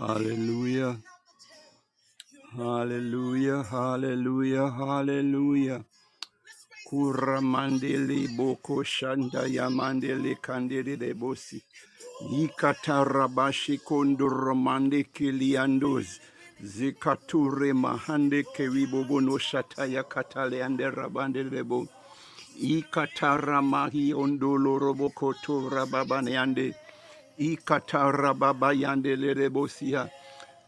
Hallelujah. Hallelujah. Hallelujah. Hallelujah. Kuramandele boko shanda ya yamandele kandele de bosi. Ikatarabashi kondoromande kiliandos. Zikature mahande keribobo no shata ya katale ande rabande lebo. Ikatara mahi ondolo robo koto rababane ande. Ikatara baba yande lerebosia.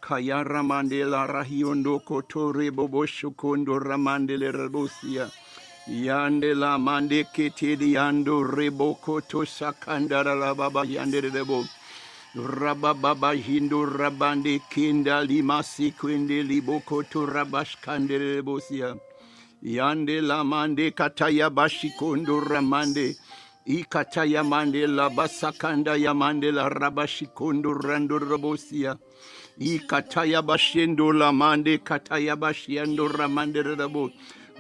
Kayara mandela rahiondo kotore bobo shukondo ramandele rebosia. Yandela mande ketedi yando rebo koto sakandara la baba yande rebo. Rabababa hindu rabande kinda limasi kwende liboko to rabash kandere rebosia. Yande la mande kataya bashikondo ramande. Ikataya mande la basakanda ya mande la rabashikondo rando rabosia. Ikataya bashendo la mande kataya bashiando ramande rabo.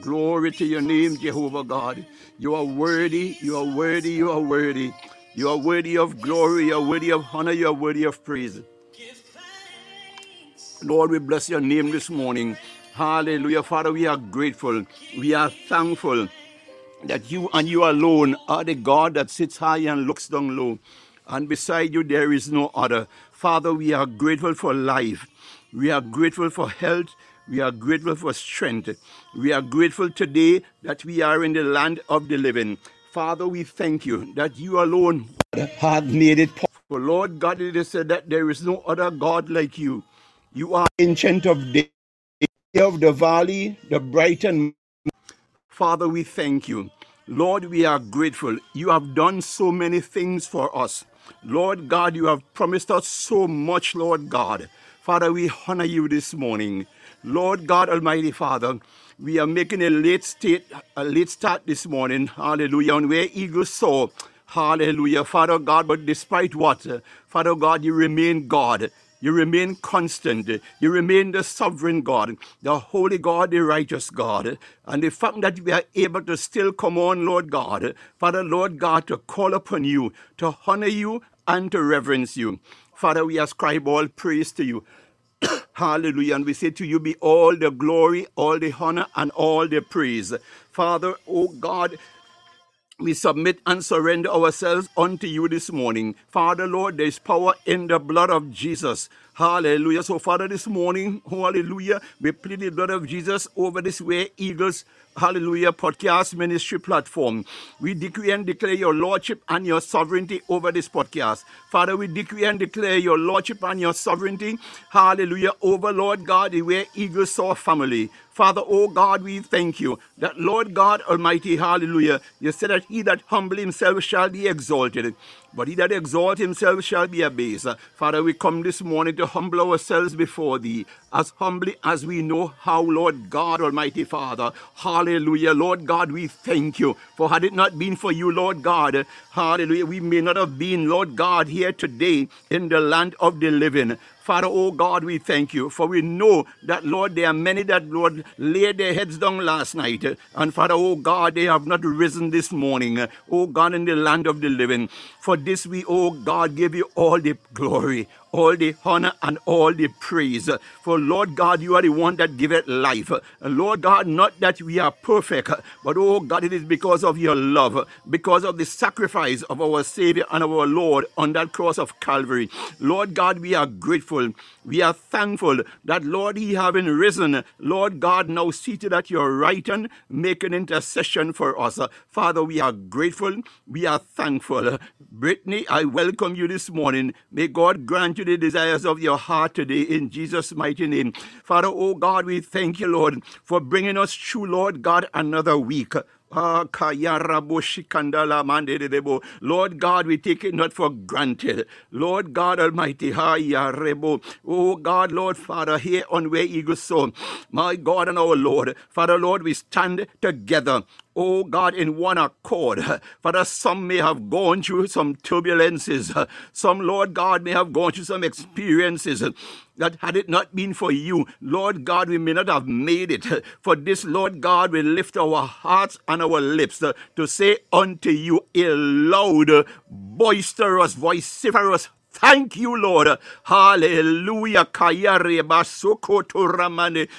Glory to your name, Jehovah God. You are worthy, you are worthy, you are worthy. You are worthy of glory, you are worthy of honor, you are worthy of praise. Lord, we bless your name this morning. Hallelujah. Father, we are grateful. We are thankful that you and you alone are the God that sits high and looks down low. And beside you, there is no other. Father, we are grateful for life. We are grateful for health. We are grateful for strength. We are grateful today that we are in the land of the living. Father, we thank you that you alone have made it possible. Lord God, it is said that there is no other God like you. You are ancient of days of the valley, the bright and Father, we thank you. Lord, we are grateful. You have done so many things for us. Lord God, you have promised us so much, Lord God. Father, we honor you this morning. Lord God Almighty Father, we are making a late state, a late start this morning. Hallelujah. On where eagles soar. Hallelujah. Father God, but despite what? Father God, you remain God. You remain constant. You remain the sovereign God, the holy God, the righteous God. And the fact that we are able to still come on, Lord God, Father, Lord God, to call upon you, to honor you, and to reverence you. Father, we ascribe all praise to you. Hallelujah. And we say to you be all the glory, all the honor, and all the praise. Father, oh God, we submit and surrender ourselves unto you this morning. Father, Lord, there is power in the blood of Jesus. Hallelujah. So, Father, this morning, hallelujah, we plead the blood of Jesus over this way, Eagles, hallelujah, podcast ministry platform. We decree and declare your lordship and your sovereignty over this podcast. Father, we decree and declare your lordship and your sovereignty, hallelujah, over Lord God, the where eagles soar family. Father, oh God, we thank you that Lord God Almighty, hallelujah, you said that he that humble himself shall be exalted, but he that exalt himself shall be abased. Father, we come this morning to humble ourselves before thee as humbly as we know how, Lord God Almighty Father. Hallelujah, Lord God, we thank you. For had it not been for you, Lord God, hallelujah, we may not have been, Lord God, here today in the land of the living. Father, oh God, we thank you, for we know that, Lord, there are many that, Lord, laid their heads down last night. And Father, oh God, they have not risen this morning, oh God, in the land of the living. For this we, oh God, give you all the glory, all the honor, and all the praise. For Lord God, you are the one that giveth life. And Lord God, not that we are perfect, but oh God, it is because of your love, because of the sacrifice of our Savior and our Lord on that cross of Calvary. Lord God, we are grateful. We are thankful that, Lord, He having risen, Lord God, now seated at your right hand, make an intercession for us. Father, we are grateful. We are thankful. Brittany, I welcome you this morning. May God grant you the desires of your heart today in Jesus' mighty name. Father, oh God, we thank you, Lord, for bringing us through, Lord God, another week. Ah. Lord God, we take it not for granted. Lord God Almighty, oh God, Lord Father, here on where eagles soar. My God and our Lord, Father, Lord, we stand together oh God, in one accord. Father, some may have gone through some turbulences. Some, Lord God, may have gone through some experiences that had it not been for you, Lord God, we may not have made it. For this, Lord God, we lift our hearts and our lips uh, to say unto you a loud, boisterous, vociferous thank you, Lord. Hallelujah.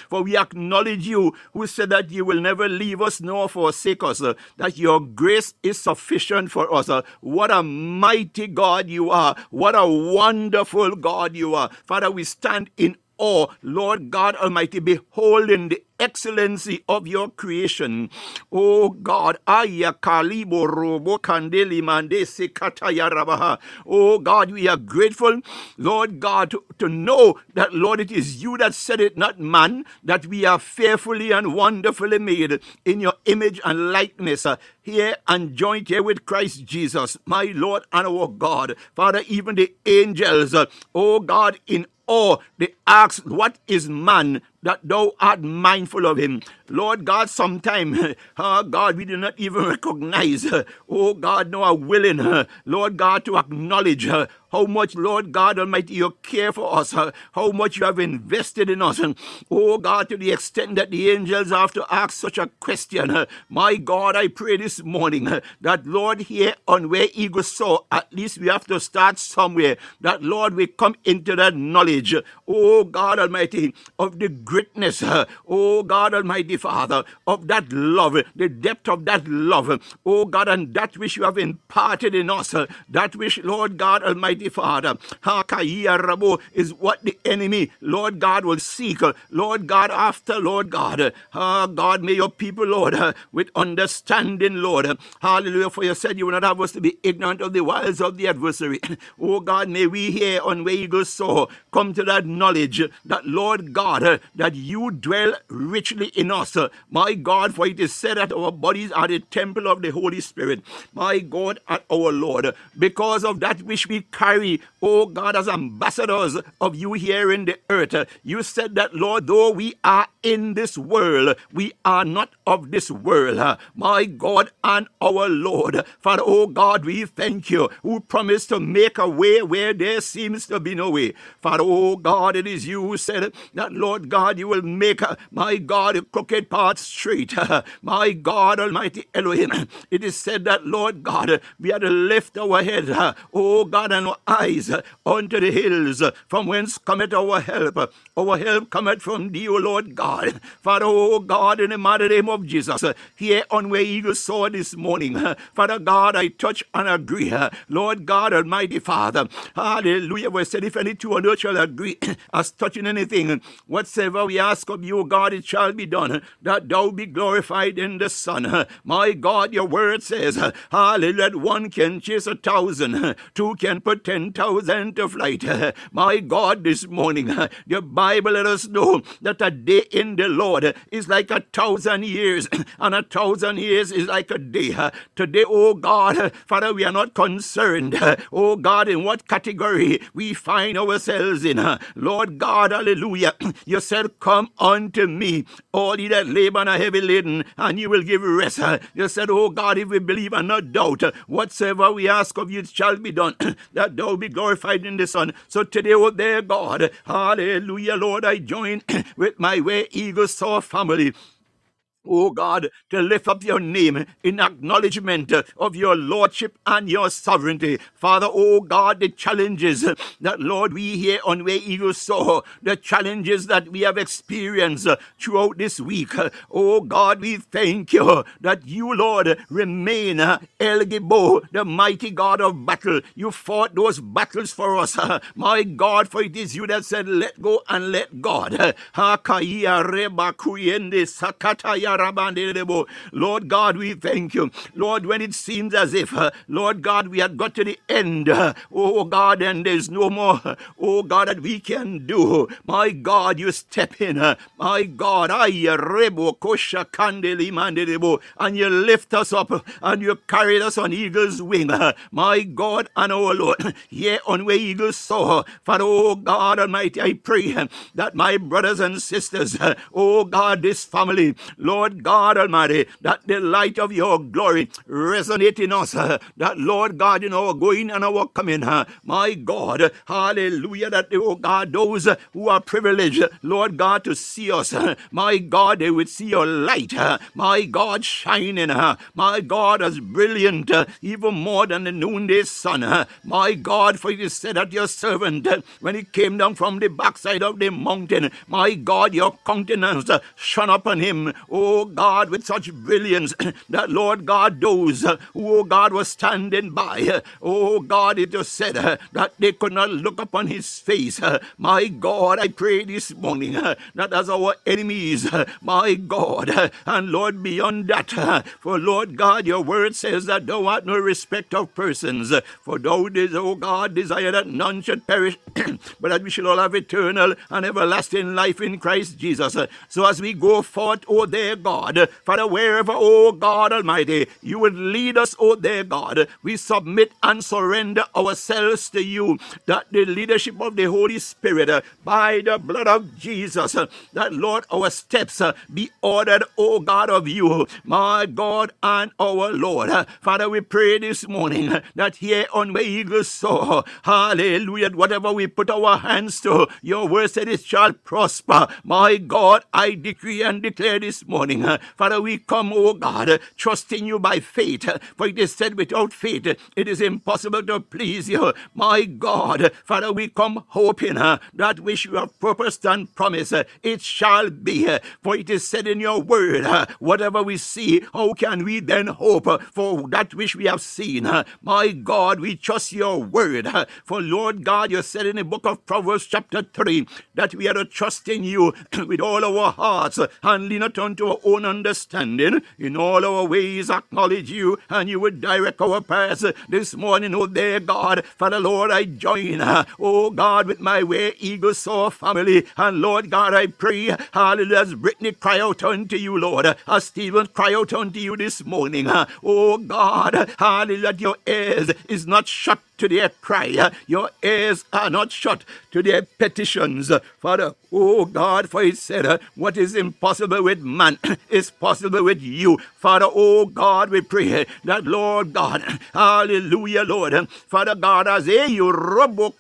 For we acknowledge you who said that you will never leave us nor forsake us, uh, that your grace is sufficient for us. Uh, What a mighty God you are. What a wonderful God you are. Father, we stand in awe, Lord God Almighty, beholding the excellency of your creation. Oh God, Aya Robo Kandeli Mande Sekataya Rabaha. Oh God, we are grateful, Lord God, to, to know that, Lord, it is you that said it, not man, that we are fearfully and wonderfully made in your image and likeness, uh, here and joint here with Christ Jesus, my Lord and our God. Father, even the angels, uh, oh God, in awe, they ask, What is man that thou art mindful of him. Lord God, sometime, oh God, we do not even recognize, her. oh God, no are willing, Lord God, to acknowledge how much, Lord God Almighty, you care for us, how much you have invested in us. And Oh God, to the extent that the angels have to ask such a question. My God, I pray this morning that, Lord, here on where eagles soar, at least we have to start somewhere. That, Lord, we come into that knowledge, oh God Almighty, of the greatness, uh, oh God Almighty Father, of that love, the depth of that love, oh God, and that which you have imparted in us, uh, that which, Lord God Almighty Father, is what the enemy, Lord God, will seek, Lord God, after, Lord God. Ah, God, may your people, Lord, with understanding, Lord, hallelujah, for you said you will not have us to be ignorant of the wiles of the adversary. Oh God, may we here on where eagles soar come to that knowledge that, Lord God, that you dwell richly in us. My God, for it is said that our bodies are the temple of the Holy Spirit. My God and our Lord, because of that which we carry, oh God, as ambassadors of you here in the earth, you said that, Lord, though we are in this world, we are not of this world. My God and our Lord, Father, oh God, we thank you who promised to make a way where there seems to be no way. Father, oh God, it is you who said that, Lord God. You will make, uh, my God, a crooked path straight. my God, Almighty Elohim. It is said that, Lord God, we are to lift our head, oh God, and our eyes unto the hills, from whence cometh our help. Our help cometh from thee, O Lord God. Father, oh God, in the mighty name of Jesus, here on where eagle soar this morning, Father God, I touch and agree. Lord God, Almighty Father, hallelujah. We said, if any two or shall agree as touching anything, whatsoever whatsoever we ask of you, God, it shall be done, that thou be glorified in the Son. My God, your word says, Hallelujah, one can chase a thousand, two can put ten thousand to flight. My God, this morning, the Bible let us know that a day in the Lord is like a thousand years, and a thousand years is like a day. Today, oh God, Father, we are not concerned, oh God, in what category we find ourselves in. Lord God, hallelujah. You said Come unto me, all ye that labor and are heavy laden, and you will give rest. You said, Oh God, if we believe and not doubt, whatsoever we ask of you shall be done, that thou be glorified in the Son. So today, oh there, God, hallelujah, Lord, I join with my way eagle soar family oh God, to lift up your name in acknowledgement of your lordship and your sovereignty. Father, oh God, the challenges that, Lord, we here on Where Eagle soar, the challenges that we have experienced throughout this week. Oh God, we thank you that you, Lord, remain El Gibor, the mighty God of battle. You fought those battles for us. My God, for it is you that said, let go and let God. Lord God, we thank you. Lord, when it seems as if, uh, Lord God, we had got to the end, uh, oh God, and there's no more, oh God, that we can do. My God, you step in. Uh, my God, I rebo kosha kandeli mandelebo, and you lift us up and you carry us on eagle's wing. My God and our Lord, here on where eagles soar. For oh God Almighty, I pray that my brothers and sisters, oh God, this family, Lord, Lord God Almighty, that the light of your glory resonate in us. That, Lord God, in our going and our coming, my God, hallelujah, that, oh God, those who are privileged, Lord God, to see us, my God, they would see your light, my God, shining, my God, as brilliant, even more than the noonday sun, my God, for you said that your servant, when he came down from the backside of the mountain, my God, your countenance shone upon him, oh God, with such brilliance that, Lord God, those uh, who, oh God, were standing by, uh, oh God, it was said uh, that they could not look upon his face. Uh, My God, I pray this morning that as our enemies, my God, and Lord, beyond that, for Lord God, your word says that thou art no respect of persons, for thou did, oh God, desire that none should perish, but that we should all have eternal and everlasting life in Christ Jesus. So as we go forth, oh dear God, Father, wherever, oh God Almighty, you would lead us, oh dear God, we submit and surrender ourselves to you, that the leadership of the Holy Spirit, by the blood of Jesus, that Lord, our steps be ordered, oh God of you, my God and our Lord. Father, we pray this morning that here on the eagle's soar, hallelujah, whatever we put our hands to, your word said it shall prosper. My God, I decree and declare this morning, uh, Father, we come, oh God, trusting you by faith, for it is said without faith it is impossible to please you. My God, Father, we come hoping that which you have purposed and promised, it shall be. For it is said in your word, whatever we see, how can we then hope for that which we have seen? My God, we trust your word. For Lord God, you said in the book of Proverbs, chapter 3, that we are to trust in you with all our hearts and lean not unto our own understanding. In all our ways, acknowledge you, and you would direct our paths this morning, oh dear God. Father, Lord, I join, oh God, with my way eagle soar family. And Lord God, I pray, hallelujah, as Brittany cry out unto you, Lord, as Stephen cry out unto you this morning. Oh God, hallelujah, your ears is not shut to their cry. Your ears are not shut to their petitions. Father, oh God, for it said, what is impossible with man is possible with you. Father, oh God, we pray that, Lord God, hallelujah, Lord, Father God, as a you robo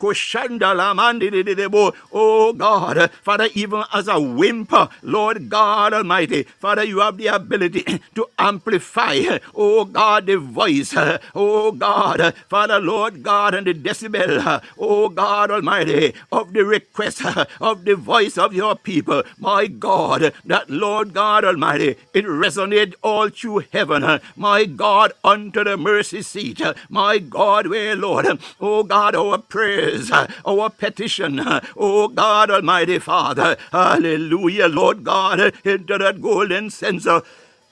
oh God, Father, even as a whimper, Lord God Almighty, Father, you have the ability to amplify, oh God, the voice, oh God, Father, Lord God, and the decibel, uh, oh God Almighty, of the request of the voice of your people, my God, that Lord God Almighty, it resonate all through heaven, my God, unto the mercy seat, my God, where Lord, uh, oh God, our prayers, our petition, uh, oh God Almighty Father, hallelujah, Lord God, into that golden censer.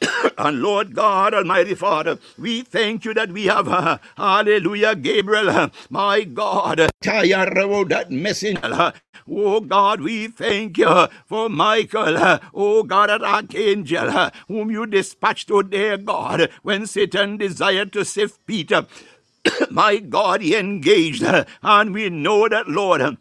And Lord God, Almighty Father, we thank you that we have, uh, hallelujah, Gabriel, uh, my God, uh, that messenger. uh, Oh God, we thank you for Michael, uh, oh God, that archangel, uh, whom you dispatched, oh dear God, when Satan desired to sift Peter. my God, he engaged, uh, and we know that, Lord.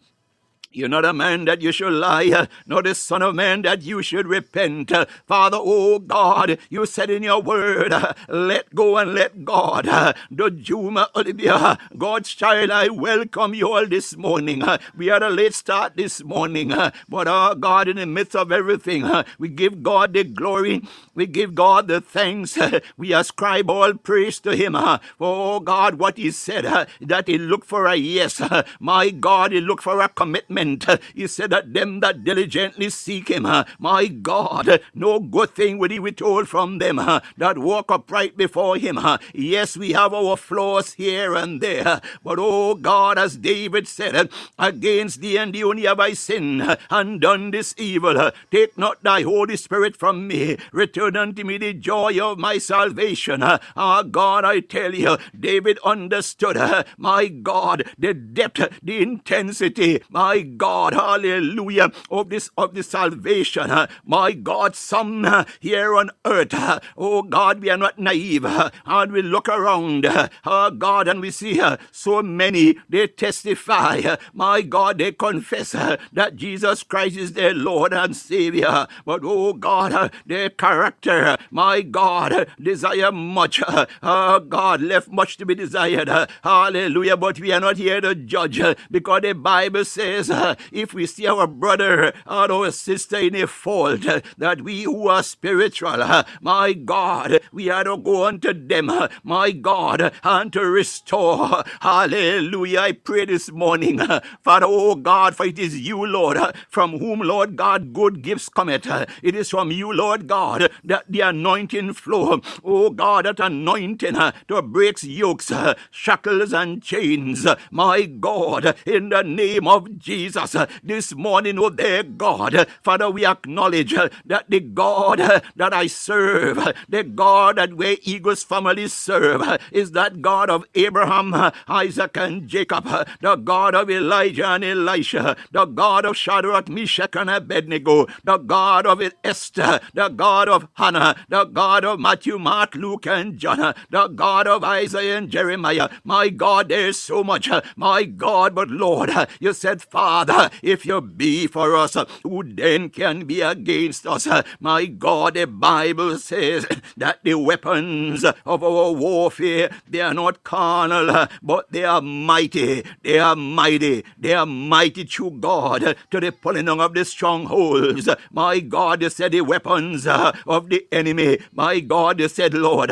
You're not a man that you should lie, nor the son of man that you should repent. Father, oh God, you said in your word, let go and let God. The Juma Olivia, God's child, I welcome you all this morning. We had a late start this morning, but our God, in the midst of everything, we give God the glory, we give God the thanks, we ascribe all praise to Him. For oh God, what He said, that He looked for a yes. My God, He looked for a commitment. He said that them that diligently seek Him, my God, no good thing would He withhold from them that walk upright before Him. Yes, we have our flaws here and there, but oh God, as David said, against thee and thee only have I sinned and done this evil. Take not thy Holy Spirit from me. Return unto me the joy of my salvation. Ah, God, I tell you, David understood, my God, the depth, the intensity, my God, hallelujah, of this of this salvation. My God, some here on earth, oh God, we are not naive, and we look around, oh God, and we see so many, they testify, my God, they confess that Jesus Christ is their Lord and Savior. But oh God, their character, my God, desire much. Oh God, left much to be desired. Hallelujah. But we are not here to judge because the Bible says if we see our brother or our sister in a fault, that we who are spiritual, my God, we are to go unto them, my God, and to restore. Hallelujah. I pray this morning, Father, oh God, for it is you, Lord, from whom, Lord God, good gifts cometh. It is from you, Lord God, that the anointing flow. Oh God, that anointing to breaks yokes, shackles, and chains. My God, in the name of Jesus, Uh, this morning, oh dear God, uh, Father, we acknowledge uh, that the God that I serve, the God that we Eagles family serve, is that God of Abraham, Isaac, and Jacob, the God of Elijah and Elisha, the God of Shadrach, Meshach, and Abednego, the God of Esther, the God of Hannah, the God of Matthew, Mark, Luke, and John, the God of Isaiah and Jeremiah. My God, there's so much. My God, but Lord, you said, Father, if you be for us, who then can be against us? My God, the Bible says that the weapons of our warfare, they are not carnal, but they are mighty. They are mighty. They are mighty to God to the pulling down of the strongholds. My God, you said the weapons of the enemy. My God, you said, Lord,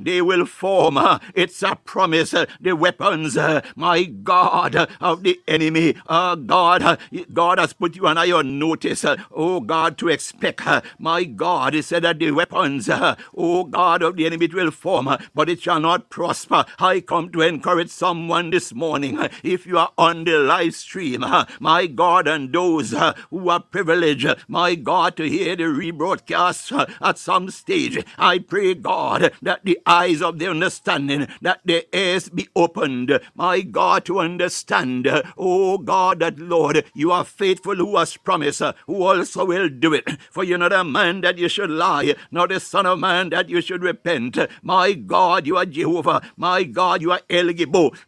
they will form. It's a promise. The weapons, Uh, my God, of the enemy. Uh, God, uh, God has put you on your notice. Oh God, to expect. My God, He said that the weapons, oh God, of the enemy will form, but it shall not prosper. I come to encourage someone this morning. If you are on the live stream, my God, and those who are privileged, my God, to hear the rebroadcast at some stage, I pray, God, that the eyes of the understanding, that their ears be opened, my God, to understand, oh God, that Lord, you are faithful who has promised, who also will do it. For you're not a man that you should lie, not a son of man that you should repent. My God, you are Jehovah. My God, you are El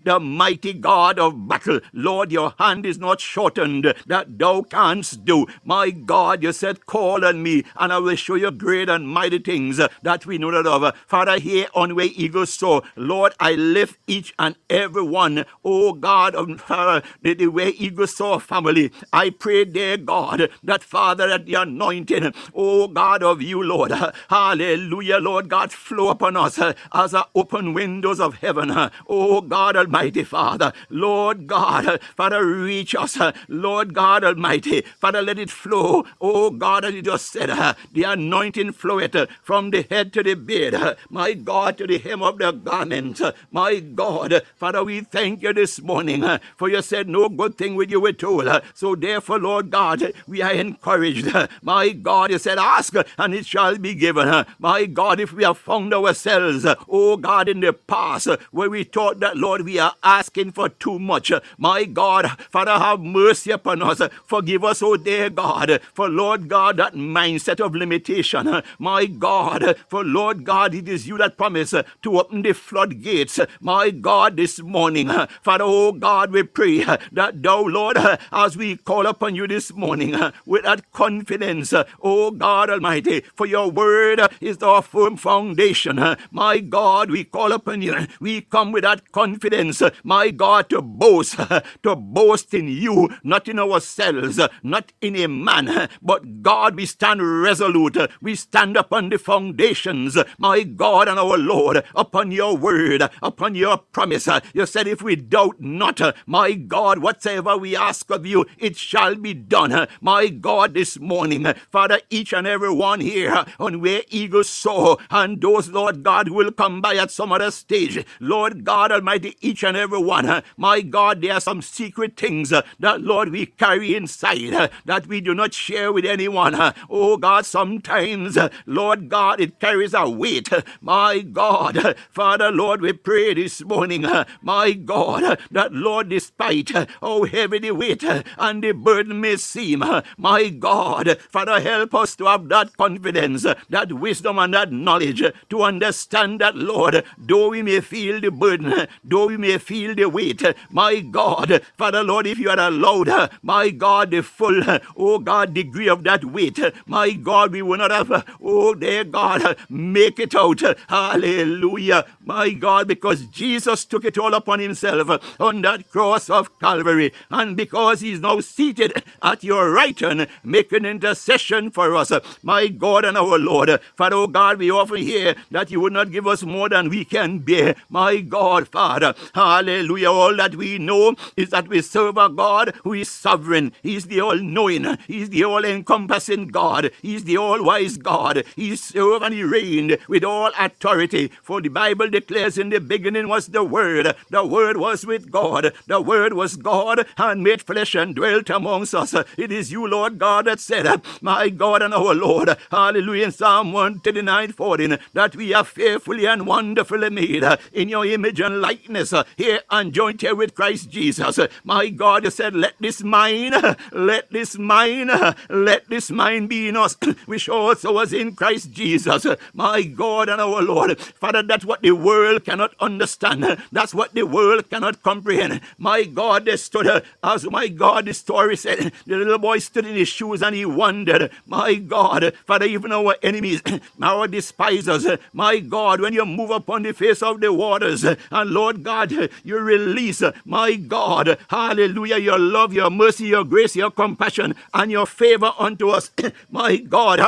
the mighty God of battle. Lord, your hand is not shortened that thou canst do. My God, you said, Call on me, and I will show you great and mighty things that we know not of. Father, here on where eagles soar, Lord, I lift each and every one, oh God, of uh, the, the way eagles soar family. I pray, dear God, that Father, that the anointing, oh God of you, Lord, hallelujah, Lord God, flow upon us as a open windows of heaven. Oh God Almighty, Father, Lord God, Father, reach us, Lord God Almighty, Father, let it flow. Oh God, as you just said, the anointing floweth from the head to the beard, my God, to the hem of the garment. My God, Father, we thank you this morning uh, for you said no good thing with you withhold. Uh, so therefore, Lord God, uh, we are encouraged. My God, you said, ask and it shall be given. My God, if we have found ourselves, oh God, in the past where we thought that, Lord, we are asking for too much. My God, Father, have mercy upon us. Forgive us, oh dear God, for Lord God, that mindset of limitation. My God, for Lord God, it is you that promise to open the floodgates. My God, this morning, Father, oh God, we pray that thou, Lord, as we call upon you this morning with that confidence, oh God Almighty, for your word is our firm foundation. My God, we call upon you. We come with that confidence, my God, to boast, to boast in you, not in ourselves, not in a man, but God, we stand resolute. We stand upon the foundations, my God and our Lord, upon your word, upon your promise. You said, if we doubt not, uh, my God, whatsoever we ask of you, it shall be done. Uh, my God, this morning, Father, each and every one here uh, on where eagles soar, and those, Lord God, who will come by at some other stage, Lord God Almighty, each and every one, my God, there are some secret things that, Lord, we carry inside that we do not share with anyone. Oh God, sometimes, Lord God, it carries a weight. My God, Father, Lord, we pray this morning, my my God, that Lord, despite how heavy the weight and the burden may seem, my God, Father, help us to have that confidence, that wisdom and that knowledge to understand that, Lord, though we may feel the burden, though we may feel the weight, my God, Father, Lord, if you are allowed, my God, the full, oh God, degree of that weight, my God, we will not have, oh dear God, make it out. Hallelujah, my God, because Jesus took it all upon himself on that cross of Calvary, and because he's now seated at your right hand, making intercession for us, my God and our Lord. Father, oh God, we often hear that you would not give us more than we can bear. My God, Father, hallelujah. All that we know is that we serve a God who is sovereign. He's the all knowing, He's the all encompassing God, He's the all wise God. He served and He reigned with all authority. For the Bible declares in the beginning was the Word, the Word was with God, the Word was God and made flesh and dwelt amongst us. It is you, Lord God, that said, My God and our Lord, hallelujah, in Psalm 139 14, that we are fearfully and wonderfully made in your image and likeness, here and joined here with Christ Jesus. My God, you said, Let this mind, let this mind, let this mind be in us, which also was in Christ Jesus. My God and our Lord, Father, that's what the world cannot understand. That's what the world cannot comprehend. My God, they stood, as my God, the story said, the little boy stood in his shoes and he wondered, My God, Father, even our enemies, our despisers, my God, when you move upon the face of the waters, and Lord God, you release, my God, hallelujah, your love, your mercy, your grace, your compassion, and your favor unto us, my God,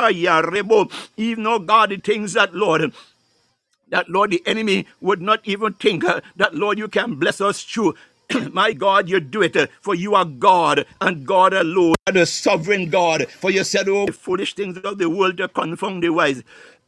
even though God, the things that, Lord, that Lord, the enemy would not even think uh, that Lord, you can bless us through. My God, you do it, uh, for you are God and God alone, the sovereign God. For you said, Oh, foolish things of the world to confound the wise.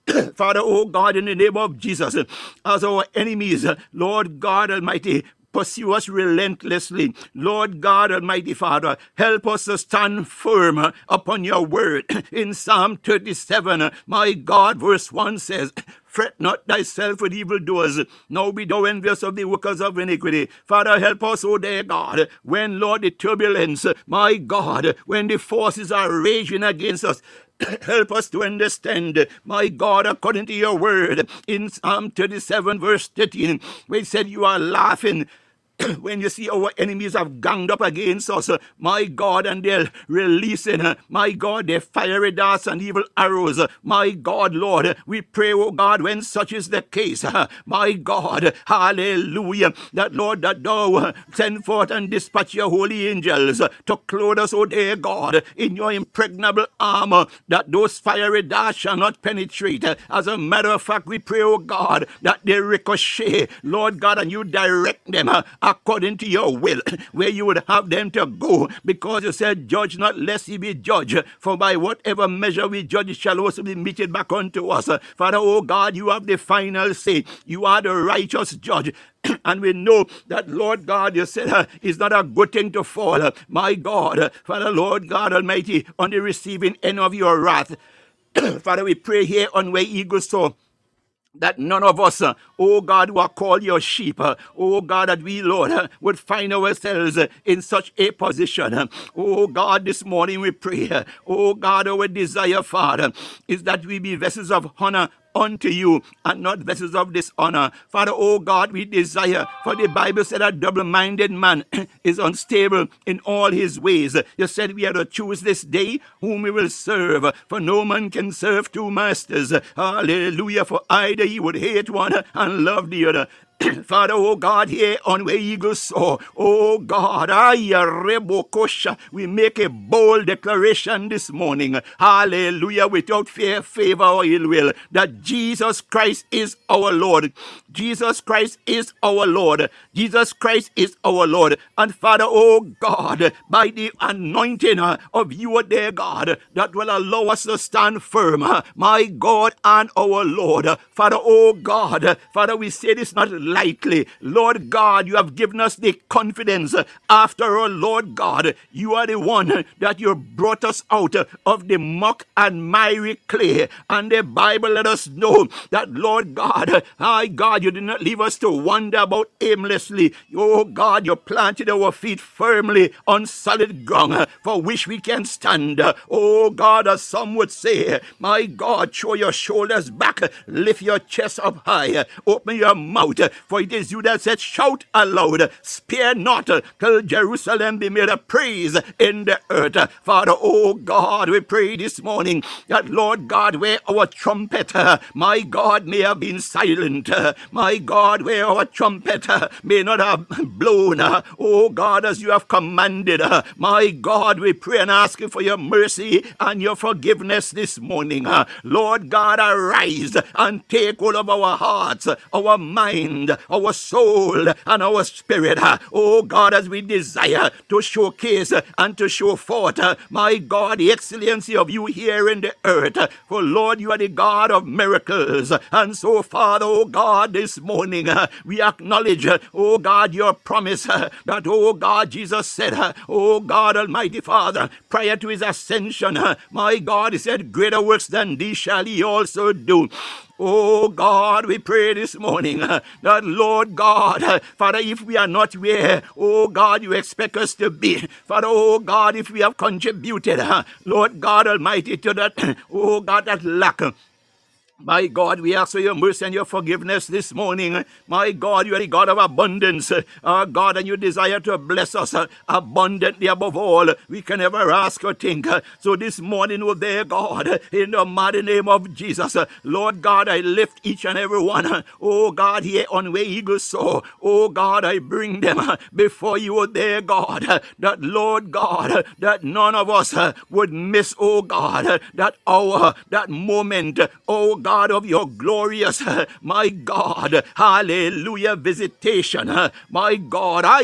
Father, oh God, in the name of Jesus, as our enemies, Lord God Almighty, pursue us relentlessly. Lord God Almighty Father, help us to stand firm upon your word. In Psalm 37, uh, my God, verse 1 says, Fret not thyself with evildoers, nor be thou envious of the workers of iniquity. Father, help us, O dear God, when, Lord, the turbulence, my God, when the forces are raging against us, Help us to understand, my God, according to your word in Psalm 37, verse 13, where it said, You are laughing when you see our enemies have ganged up against us, uh, my God, and they're releasing, uh, my God, their fiery darts and evil arrows, uh, my God, Lord, we pray, oh God, when such is the case, my God, hallelujah, that Lord, that thou send forth and dispatch your holy angels to clothe us, oh dear God, in your impregnable armor, that those fiery darts shall not penetrate. As a matter of fact, we pray, oh God, that they ricochet, Lord God, and you direct them according to your will, where you would have them to go, because you said, Judge not lest ye be judged, for by whatever measure we judge, shall also be meted back unto us. Father, oh God, you have the final say. You are the righteous judge. and we know that, Lord God, you said uh, it's not a good thing to fall. Uh, my God, uh, Father, Lord God Almighty, on the receiving end of your wrath. Father, we pray here on where eagles soar that none of us, uh, oh God, who are called your sheep, uh, oh God, that we, Lord, uh, would find ourselves in such a position. Oh God, this morning we pray, oh God, our desire, Father, is that we be vessels of honor unto you and not vessels of dishonor. Father, oh God, we desire, for the Bible said a double minded man is unstable in all his ways. You said we are to choose this day whom we will serve, for no man can serve two masters. Hallelujah, for either he would hate one and love the other. Father, oh God, here on where eagles soar, oh God, we make a bold declaration this morning, hallelujah, without fear, favor, or ill will, that Jesus Christ is our Lord. Jesus Christ is our Lord. Jesus Christ is our Lord. And Father, oh God, by the anointing uh, of you, oh dear God, that will allow us to stand firm, uh, my God and our Lord. Father, oh God, Father, we say this not lightly. Lord God, you have given us the confidence. After all, Lord God, you are the one that you brought us out of the muck and miry clay. And the Bible let us know that, Lord God, my God, you did not leave us to wander about aimlessly. Oh God, you planted our feet firmly on solid ground for which we can stand. Oh God, as some would say, my God, show your shoulders back, lift your chest up high, open your mouth, for it is you that said, shout aloud, spare not, till Jerusalem be made a praise in the earth. Father, oh God, we pray this morning that, Lord God, where our trumpet, my God, may have been silent, my God, where our trumpet may not have blown, oh God, as you have commanded, my God, we pray and ask you for your mercy and your forgiveness this morning. Lord God, arise and take hold of our hearts, our mind, our soul, and our spirit. Oh God, as we desire to showcase and to show forth, my God, the excellency of you here in the earth. For Lord, you are the God of miracles. And so, Father, oh God, this morning we acknowledge, oh God, your promise that, oh God, Jesus said, oh God, Almighty Father, prior to his ascension, my God, he said, Greater works than these shall he also do. Oh God, we pray this morning uh, that Lord God, uh, Father, if we are not where, oh God, you expect us to be, Father, oh God, if we have contributed, uh, Lord God Almighty, to that, oh God, that lack. My God, we ask for your mercy and your forgiveness this morning. My God, you are the God of abundance. Our God, and you desire to bless us ah, abundantly above all we can ever ask or think. So this morning, oh dear God, in the mighty name of Jesus, ah, Lord God, I lift each and every one. Oh God, here on where eagles soar. Oh God, I bring them before you, oh dear God, that Lord God, that none of us would miss, oh God, that hour, that moment, oh God God, of your glorious, my God, hallelujah, visitation. My God, I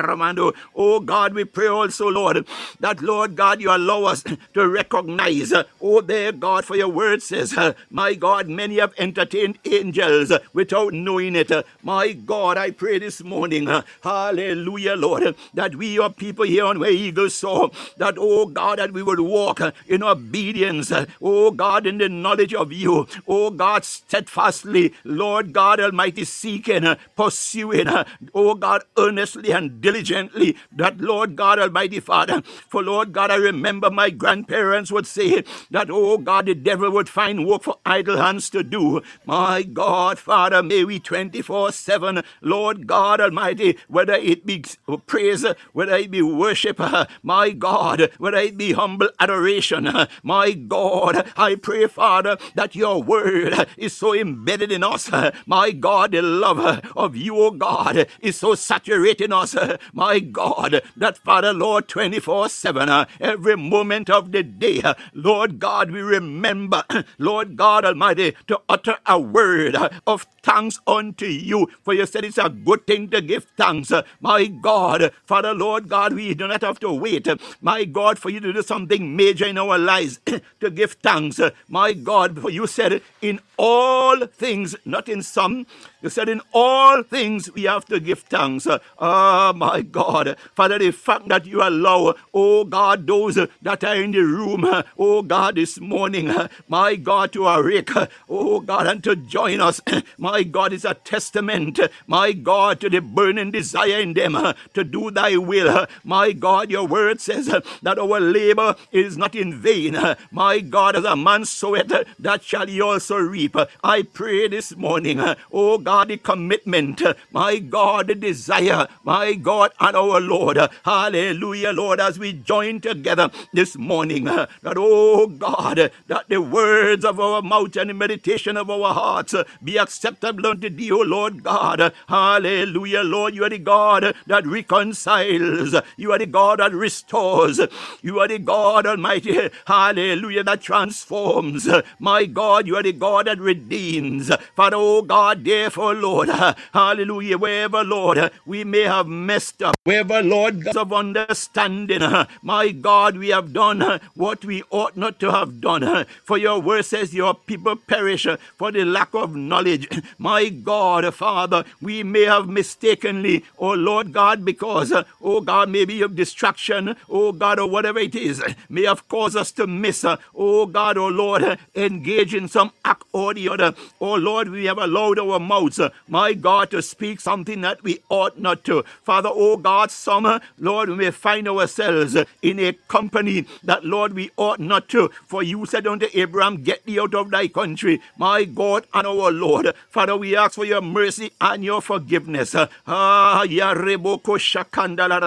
Ramando. oh God, we pray also, Lord, that Lord God, you allow us to recognize, oh there, God, for your word says, my God, many have entertained angels without knowing it. My God, I pray this morning, hallelujah, Lord, that we, your people here on where eagles soar, that, oh God, that we would walk in obedience, oh God, in knowledge of you. Oh God, steadfastly, Lord God Almighty, seeking, pursuing, uh, oh God, earnestly and diligently, that Lord God Almighty Father. For Lord God, I remember my grandparents would say that, oh God, the devil would find work for idle hands to do. My God, Father, may we 24 7, Lord God Almighty, whether it be praise, whether it be worship, my God, whether it be humble adoration, my God, I pray, Father, that your word is so embedded in us. My God, the love of you, oh God, is so saturated in us. My God, that Father, Lord, 24 7, every moment of the day, Lord God, we remember, Lord God Almighty, to utter a word of thanks unto you. For you said it's a good thing to give thanks. My God, Father, Lord God, we do not have to wait, my God, for you to do something major in our lives to give thanks. My my God, for you said in all things, not in some, you said in all things we have to give thanks. Oh my God. Father, the fact that you allow, oh God, those that are in the room, oh God, this morning, my God, to awake, oh God, and to join us, my God, is a testament, my God, to the burning desire in them to do thy will. My God, your word says that our labor is not in vain. My God, as a man soweth, that shall he also reap. I pray this morning, oh God, God, commitment, my God, the desire, my God, and our Lord. Hallelujah, Lord, as we join together this morning, that, oh God, that the words of our mouth and the meditation of our hearts be acceptable unto thee, O Lord God. Hallelujah, Lord, you are the God that reconciles, you are the God that restores, you are the God Almighty, hallelujah, that transforms. My God, you are the God that redeems. Father, oh God, therefore, Therefore, Lord, hallelujah, wherever, Lord, we may have messed up, wherever, Lord, God of understanding, my God, we have done what we ought not to have done. For your word says your people perish for the lack of knowledge. My God, Father, we may have mistakenly, oh Lord God, because, oh God, maybe of distraction, oh God, or whatever it is, may have caused us to miss, oh God, oh Lord, engage in some act or the other. Oh Lord, we have allowed our mouths, my God, to speak something that we ought not to. Father, oh God, some, Lord, we may find ourselves in a company that, Lord, we ought not to. For you said unto Abraham, Get thee out of thy country, my God and our Lord. Father, we ask for your mercy and your forgiveness. Ah, reboko shakanda la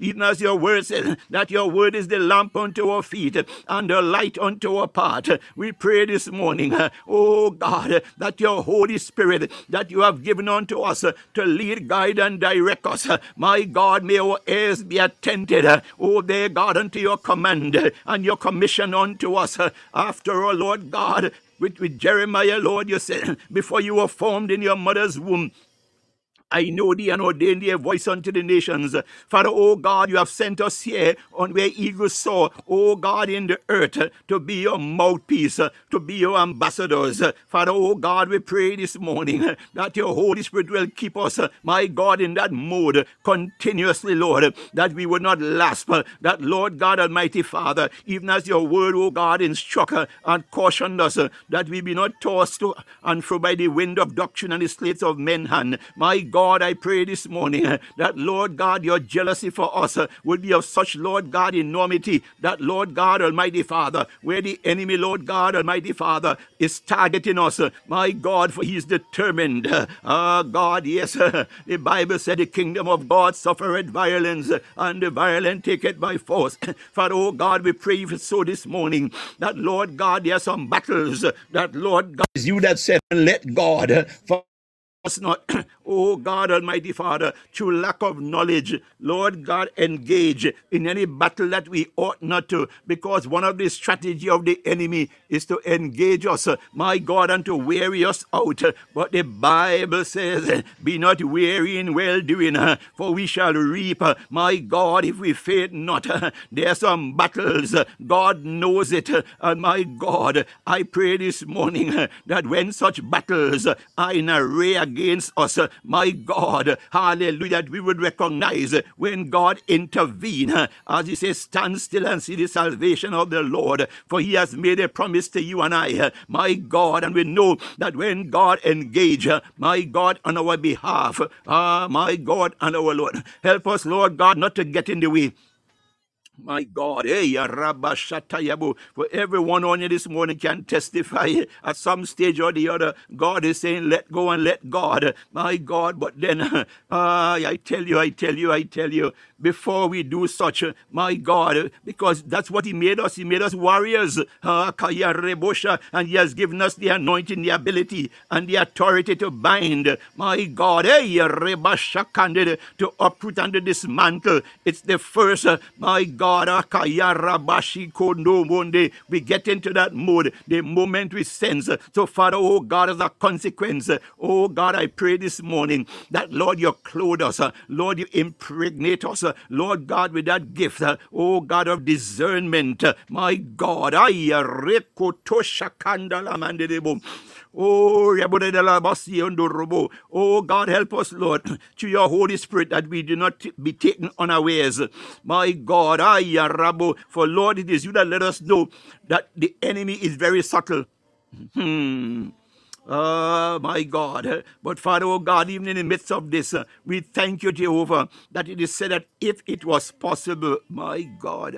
even as your word says that your word is the lamp unto our feet and the light unto our path. We pray this morning, oh God, that your Holy Spirit that you have given unto us uh, to lead, guide, and direct us. Uh, my God, may our ears be attentive, uh, oh dear God, unto your command and your commission unto us. After all, Lord God, with, with Jeremiah, Lord, you said, before you were formed in your mother's womb, I know thee and ordain thee a voice unto the nations. Father, O God, you have sent us here on where eagles soar, O God, in the earth, to be your mouthpiece, to be your ambassadors. Father, O God, we pray this morning that your Holy Spirit will keep us, my God, in that mode continuously, Lord, that we would not lasp, that Lord God Almighty Father, even as your word, O God, instruct and cautioned us, that we be not tossed to and fro by the wind of doctrine and the slates of men hand. My God, God, I pray this morning uh, that, Lord God, your jealousy for us uh, will be of such, Lord God, enormity that, Lord God, Almighty Father, where the enemy, Lord God, Almighty Father, is targeting us, uh, my God, for he is determined. Ah, God, yes, the Bible said the kingdom of God suffereth violence, and the violent take it by force. Father, oh God, we pray for so this morning that, Lord God, there are some battles that, Lord God, is you that said, let God. For us not, oh God Almighty Father, through lack of knowledge, Lord God, engage in any battle that we ought not to, because one of the strategy of the enemy is to engage us, my God, and to weary us out. But the Bible says, be not weary in well doing, for we shall reap, my God, if we faint not. There are some battles, God knows it, and my God, I pray this morning that when such battles are in array against us, my God, hallelujah, we would recognize when God intervene, as he says, stand still and see the salvation of the Lord, for he has made a promise to you and I, my God, and we know that when God engage, my God, on our behalf, ah, my God, and our Lord, help us, Lord God, not to get in the way. My God, hey. For everyone on you this morning can testify eh, at some stage or the other. God is saying, let go and let God. My God, but then, uh, I tell you, I tell you, I tell you, before we do such, eh, my God, eh, because that's what He made us. He made us warriors. And He has given us the anointing, the ability, and the authority to bind. My God, hey, to uproot and to dismantle. It's the first, my God. God, we get into that mood the moment we sense. So, Father, oh God, as a consequence, oh God, I pray this morning that, Lord, you clothe us, Lord, you impregnate us, Lord God, with that gift, oh God of discernment. My God, I Oh, oh God, help us, Lord, to your Holy Spirit that we do not be taken unawares. My God, I Rabo, for Lord, it is you that let us know that the enemy is very subtle. Hmm. Oh, my God. But Father, oh God, even in the midst of this, uh, we thank you, Jehovah, that it is said that if it was possible, my God,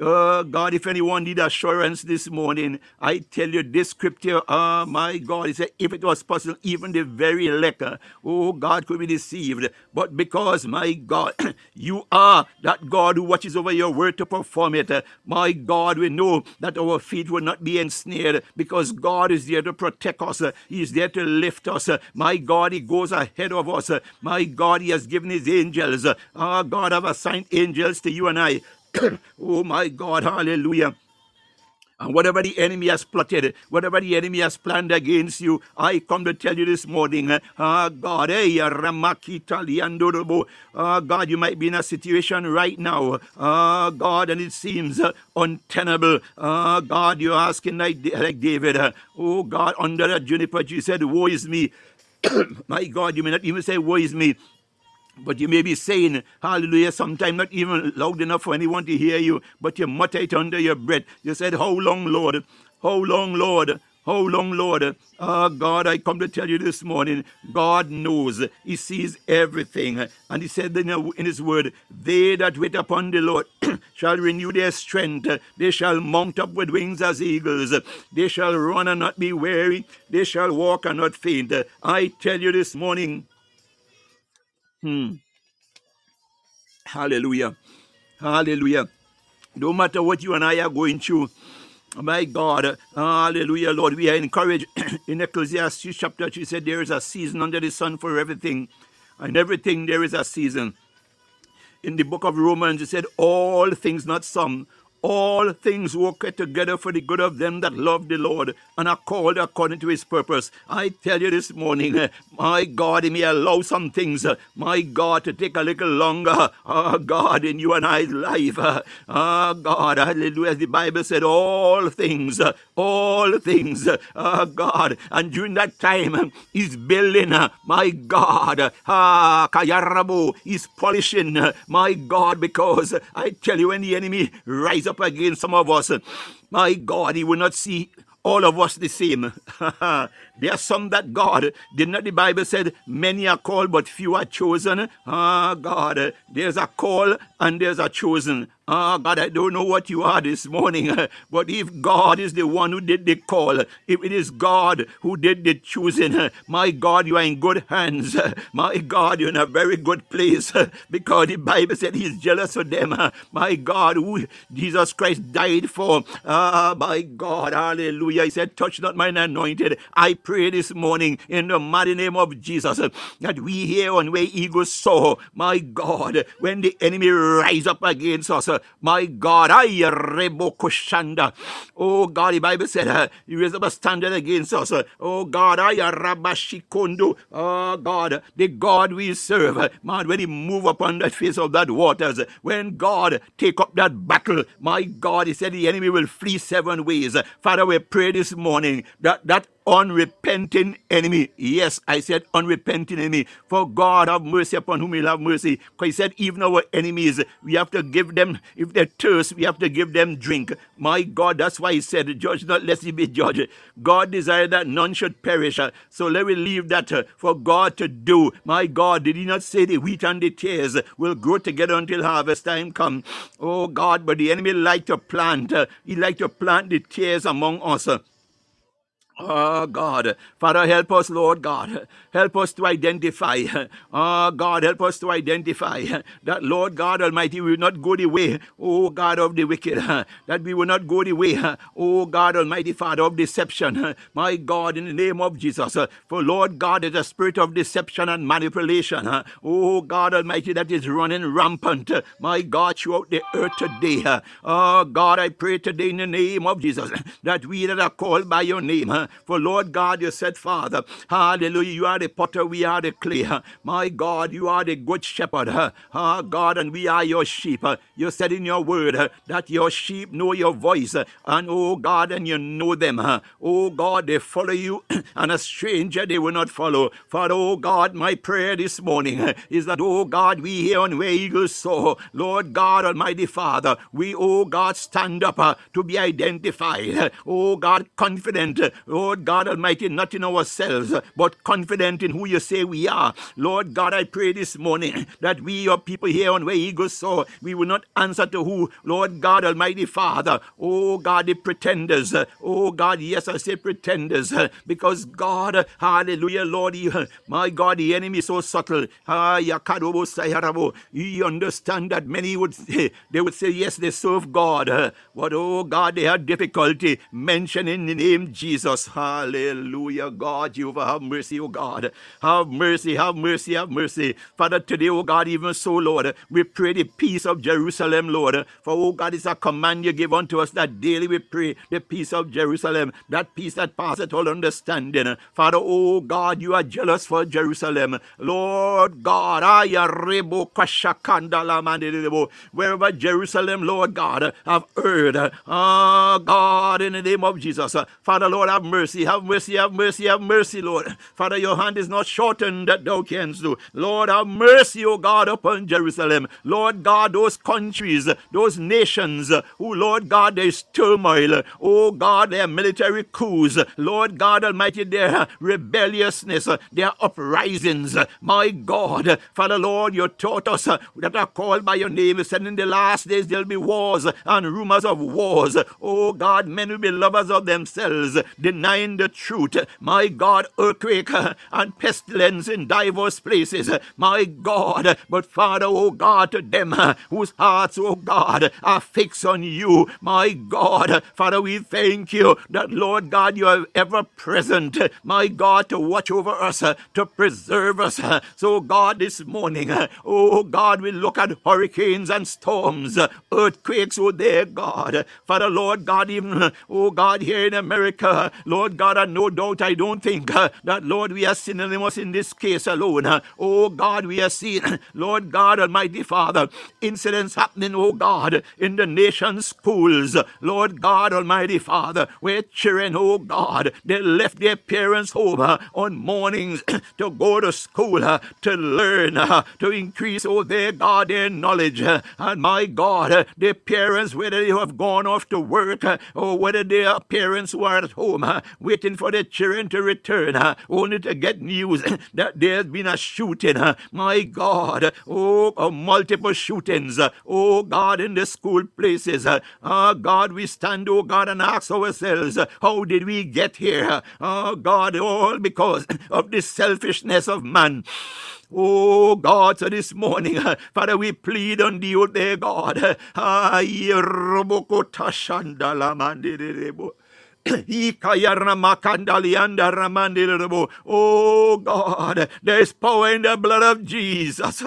Oh God, if anyone need assurance this morning, I tell you this scripture, oh my God, it said, if it was possible, even the very elect, oh God, could be deceived. But because, my God, you are that God who watches over your word to perform it, my God, we know that our feet will not be ensnared because God is there to protect us. He is there to lift us. My God, He goes ahead of us. My God, He has given His angels. Our God, have assigned angels to you and I. oh my God, hallelujah And whatever the enemy has plotted, whatever the enemy has planned against you, I come to tell you this morning, ah, uh, God, hey, ah, uh, God, you might be in a situation right now, ah, uh, God, and it seems uh, untenable. Ah, God, you're asking like, like David, oh, God, under that juniper you said, woe is me. My God, you may not even say, woe is me. But you may be saying, hallelujah, sometimes not even loud enough for anyone to hear you, but you mutter it under your breath. You said, How long, Lord? How long, Lord? How long, Lord? Ah, oh, God, I come to tell you this morning, God knows. He sees everything. And He said in His word, They that wait upon the Lord shall renew their strength. They shall mount up with wings as eagles. They shall run and not be weary. They shall walk and not faint. I tell you this morning, Hmm. Hallelujah. Hallelujah. No matter what you and I are going through, my God, hallelujah, Lord, we are encouraged in Ecclesiastes chapter 3 said there is a season under the sun for everything, and everything there is a season. In the book of Romans, it said, All things, not some, all things work together for the good of them that love the Lord and are called according to his purpose. I tell you this morning, my God, he may allow some things, my God, to take a little longer, oh God, in you and I's life. Oh God, hallelujah. The Bible said, all things, all things, oh God. And during that time, he's building, my God, ah, Kayarabo, he's polishing, my God, because I tell you, when the enemy rises up against some of us, my God, he will not see all of us the same. there are some that God did not the Bible said many are called but few are chosen. Ah God, there's a call and there's a chosen. Ah, God, I don't know what you are this morning, but if God is the one who did the call, if it is God who did the choosing, my God, you are in good hands. My God, you're in a very good place because the Bible said He's jealous of them. My God, who Jesus Christ died for. Ah, my God, hallelujah. He said, Touch not mine anointed. I pray this morning in the mighty name of Jesus uh, that we hear on where eagles soar. My God, when the enemy rise up against us, uh, my God, I Rebokoshanda. Oh God, the Bible said uh, you raise up a standard against us. Uh, oh God, I Rabashikondo. Oh God, the God we serve. Man, when he move upon the face of that waters, when God take up that battle, my God, he said the enemy will flee seven ways. Father, we pray this morning that that unrepenting enemy. Yes, I said unrepenting enemy. For God have mercy upon whom He'll have mercy. Because He said, even our enemies, we have to give them, if they thirst, we have to give them drink. My God, that's why He said, Judge not lest He be judged. God desired that none should perish. So let me leave that uh, for God to do. My God, did He not say the wheat and the tares will grow together until harvest time come? Oh God, but the enemy like to plant. Uh, he like to plant the tares among us. Oh God, Father, help us, Lord God. Help us to identify. Oh God, help us to identify that, Lord God Almighty, we will not go the way, oh God of the wicked. That we will not go the way, oh God Almighty, Father of deception. My God, in the name of Jesus. For Lord God is a spirit of deception and manipulation. Oh God Almighty, that is running rampant. My God, throughout the earth today. Oh God, I pray today in the name of Jesus that we that are called by your name for Lord God, you said, Father, hallelujah, you are the potter, we are the clay. My God, you are the good shepherd. Ah, God, and we are your sheep. You said in your word that your sheep know your voice. And oh God, and you know them. Oh God, they follow you, and a stranger they will not follow. For oh God, my prayer this morning is that, oh God, we here on where eagles soar. Lord God, Almighty Father, we, oh God, stand up uh, to be identified. Oh God, confident. Lord God Almighty, not in ourselves, but confident in who you say we are. Lord God, I pray this morning that we, your people here on where eagles soar, we will not answer to who, Lord God Almighty Father. Oh God, the pretenders. Oh God, yes, I say pretenders, because God, hallelujah, Lord, my God, the enemy is so subtle. Ah, you understand that many would say, they would say, yes, they serve God, but oh God, they have difficulty mentioning the name Jesus. Hallelujah. God, you have mercy, oh God. Have mercy, have mercy, have mercy. Father, today, oh God, even so, Lord, we pray the peace of Jerusalem, Lord. For, oh God, it's a command you give unto us that daily we pray the peace of Jerusalem, that peace that passeth all understanding. Father, oh God, you are jealous for Jerusalem. Lord God, I rebo kashakandala mandelebo. wherever Jerusalem, Lord God, have heard, ah, God, in the name of Jesus. Father, Lord, have mercy, have mercy, have mercy, have mercy, Lord. Father, your hand is not shortened that thou canst do. Lord, have mercy, O God, upon Jerusalem. Lord God, those countries, those nations who, Lord God, there is turmoil. Oh God, their military coups. Lord God Almighty, their rebelliousness, their uprisings. My God, Father, Lord, you taught us that are called by your name. You said in the last days there'll be wars and rumors of wars. Oh God, men will be lovers of themselves, denying the truth. My God, earthquake and pestilence in diverse places. My God, but Father, oh God, to them whose hearts, oh God, are fixed on you. My God, Father, we thank you that, Lord God, you are ever present. My God, to watch over us, to preserve us. So, God, this morning, oh God, we look at hurricanes and storms, earthquakes, oh dear God. Father, Lord God, even, oh God, here in America, Lord God, and no doubt I don't think uh, that, Lord, we are synonymous in this case alone. Uh. Oh God, we are seeing, Lord God, Almighty Father, incidents happening, oh God, in the nation's schools. Lord God, Almighty Father, where children, oh God, they left their parents' home uh, on mornings to go to school, to learn, to increase, oh their God, their knowledge. And my God, their parents, whether they have gone off to work or whether their parents who are at home waiting for the children to return, only to get news that there's been a shooting. My God, oh, multiple shootings. Oh God, in the school places. Oh God, we stand, oh God, and ask ourselves, how did we get here? Oh God, all because of the selfishness of man. Oh God, so this morning, Father, we plead on thee, oh dear God. Ah, Oh God, there is power in the blood of Jesus.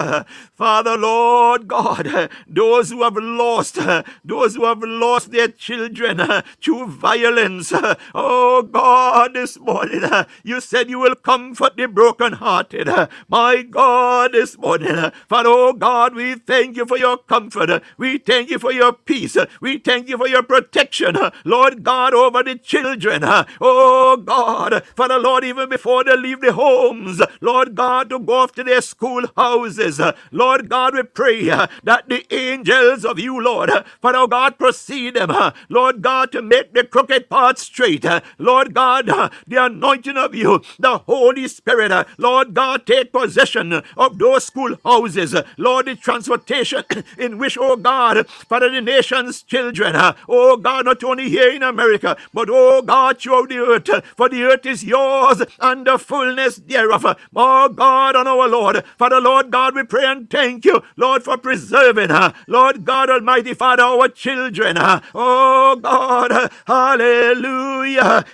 Father, Lord God, those who have lost, those who have lost their children through violence. Oh God, this morning, you said you will comfort the brokenhearted. My God, this morning, Father, oh God, we thank you for your comfort. We thank you for your peace. We thank you for your protection. Lord God, over the children. Oh God, Father Lord, even before they leave the homes, Lord God, to go off to their schoolhouses. Lord God, we pray that the angels of you, Lord, Father oh God, proceed them, Lord God, to make the crooked path straight. Lord God, the anointing of you, the Holy Spirit, Lord God, take possession of those schoolhouses. Lord, the transportation in which, oh God, Father, the nation's children, oh God, not only here in America, but oh God, throughout the earth, for the earth is yours and the fullness thereof. Oh God and our Lord, for the Lord God, we pray and thank you, Lord, for preserving her. Lord God Almighty, Father, our children. Oh God, hallelujah.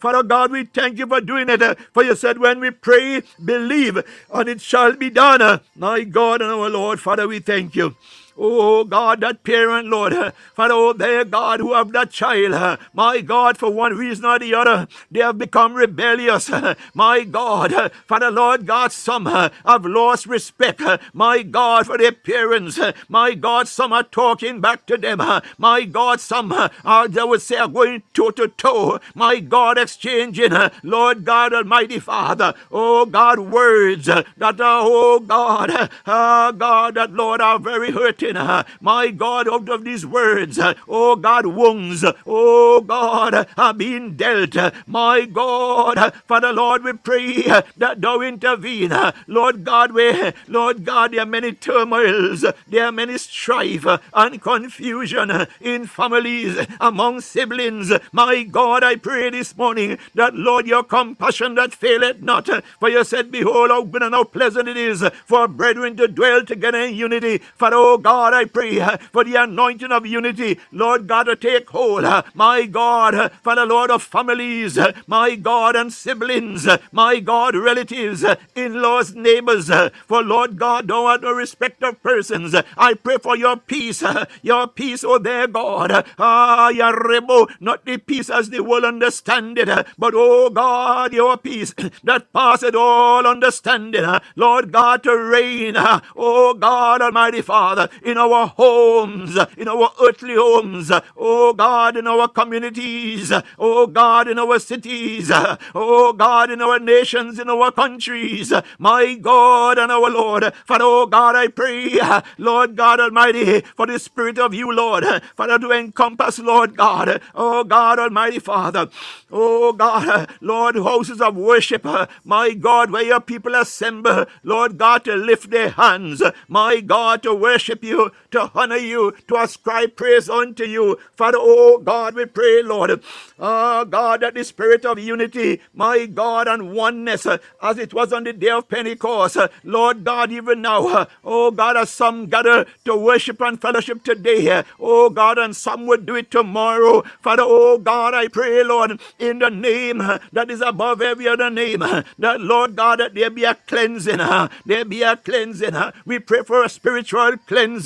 Father God, we thank you for doing it. For you said, when we pray, believe, and it shall be done. My God and our Lord, Father, we thank you. Oh God, that parent, Lord, Father, oh their God, who have that child, my God, for one reason or the other, they have become rebellious. My God, Father, Lord God, some have lost respect. My God, for their parents. My God, some are talking back to them. My God, some are, they would say, are going toe to toe. My God, exchanging, Lord God, Almighty Father, oh God, words that oh God, oh God, that Lord are very hurting uh, my God, out of these words, uh, oh God, wounds, oh God, are being dealt. My God, Father Lord, we pray that thou intervene. Lord God, we, Lord God, there are many turmoils, there are many strife and confusion in families, among siblings. My God, I pray this morning that, Lord, your compassion that faileth not. For you said, Behold, how good and how pleasant it is for brethren to dwell together in unity. For, oh God, God, I pray uh, for the anointing of unity, Lord God, to take hold, uh, my God, uh, for the Lord of families, uh, my God, and siblings, uh, my God, relatives, uh, in laws, neighbors, uh, for Lord God, don't want no respect of persons. Uh, I pray for your peace, uh, your peace, oh there, God. Uh, Ah, ya rebo, not the peace as the world understand it, uh, but oh God, your peace that passeth all understanding, uh, Lord God, to reign, uh, oh God, Almighty Father, in our homes, in our earthly homes, oh God, in our communities, oh God, in our cities, oh God, in our nations, in our countries, my God and our Lord. Father, oh God, I pray, Lord God Almighty, for the Spirit of you, Lord, Father, to encompass, Lord God, oh God Almighty Father, oh God, Lord, houses of worship, my God, where your people assemble, Lord God, to lift their hands, my God, to worship you, to honor you, to ascribe praise unto you. Father, oh God, we pray, Lord, oh God, that the spirit of unity, my God, and oneness, uh, as it was on the day of Pentecost, uh, Lord God, even now, uh, oh God, as some gather to worship and fellowship today, oh God, and some would do it tomorrow. Father, oh God, I pray, Lord, in the name that is above every other name, that Lord God, that there be a cleansing, there be a cleansing. We pray for a spiritual cleansing.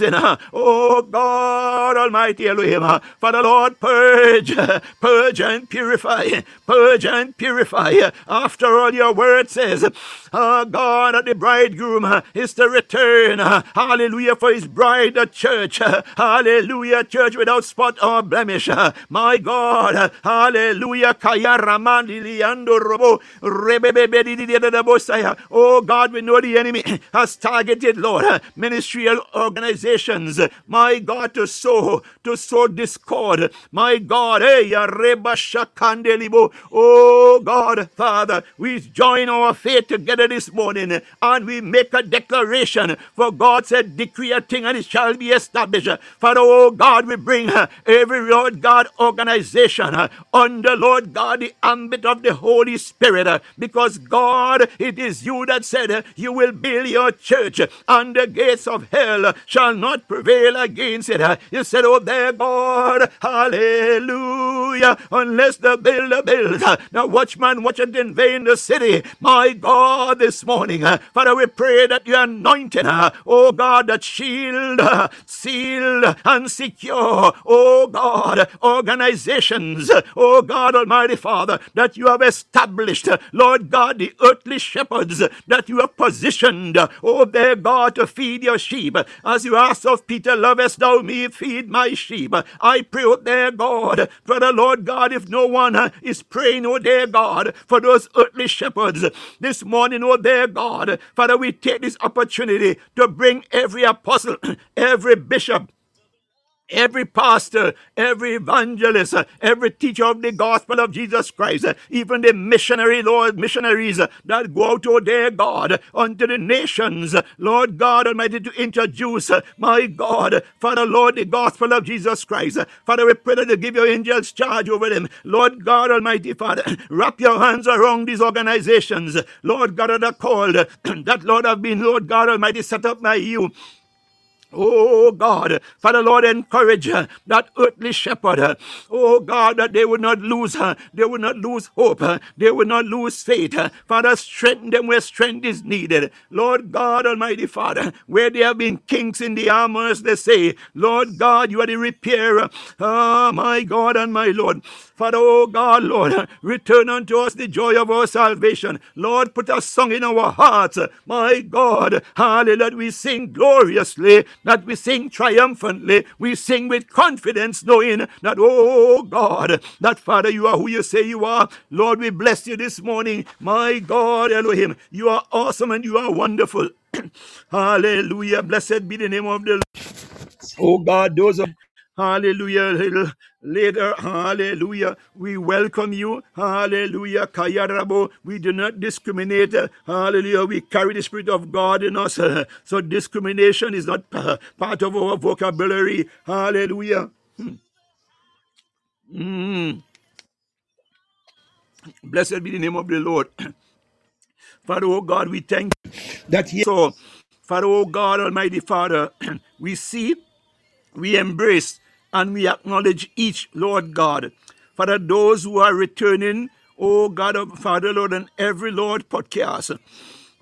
Oh God, Almighty Elohim, uh, Father, Lord, purge, purge and purify, purge and purify. After all, your word says, oh God, the bridegroom is to return. Hallelujah for his bride, the church. Hallelujah, church without spot or blemish. My God, hallelujah. Oh God, we know the enemy has targeted, Lord, ministerial organizations. My God, to sow, to sow discord. My God, hey, shakandelibo. Oh God, Father, we join our faith together this morning and we make a declaration. For God said, decree a thing and it shall be established. Father, oh God, we bring every Lord God organization under Lord God the ambit of the Holy Spirit. Because God, it is you that said you will build your church and the gates of hell uh, shall not prevail against it. You said, oh there, God, hallelujah, unless the builder builds. Now, watchman watcheth in vain the city. My God, this morning, Father, we pray that you anointing, uh, oh God, that shield, seal, and secure, oh God, organizations, oh God Almighty Father, that you have established, Lord God, the earthly shepherds that you have positioned, oh their God, to feed your sheep. As you asked of Peter, lovest thou me, feed my sheep. I pray, oh their God, for the Lord God, if no one uh, is praying, oh dear God, for those earthly shepherds this morning, oh dear God, Father, we take this opportunity to bring every apostle, every bishop, Every pastor, every evangelist, uh, every teacher of the gospel of Jesus Christ, uh, even the missionary, Lord, missionaries uh, that go out to their God unto the nations, Lord God Almighty, to introduce, my God, Father, Lord, the gospel of Jesus Christ. Father, we pray that you give your angels charge over them. Lord God Almighty, Father, wrap your hands around these organizations, Lord God, that are called, that Lord have been, Lord God Almighty, set up by you. Oh God, Father Lord, encourage uh, that earthly shepherd. Oh God, that they would not lose, her. they would not lose hope, they would not lose faith. Father, strengthen them where strength is needed. Lord God, Almighty Father, where there have been kinks in the armor, they say, Lord God, you are the repairer. Ah, my God and my Lord. Father, oh God, Lord, return unto us the joy of our salvation. Lord, put a song in our hearts. My God, hallelujah, we sing gloriously that we sing triumphantly. We sing with confidence, knowing that, oh God, that Father, you are who you say you are. Lord, we bless you this morning. My God, Elohim, you are awesome and you are wonderful. Hallelujah. Blessed be the name of the Lord. Oh God, those of Hallelujah. Later, hallelujah. We welcome you. Hallelujah. Kayarabo. We do not discriminate. Hallelujah. We carry the Spirit of God in us. So discrimination is not part of our vocabulary. Hallelujah. Mm. Blessed be the name of the Lord. Father, oh God, we thank you that He so Father, oh God, Almighty Father, we see, we embrace, and we acknowledge each, Lord God. Father, those who are returning, oh God, Father, Lord, and every Lord podcast.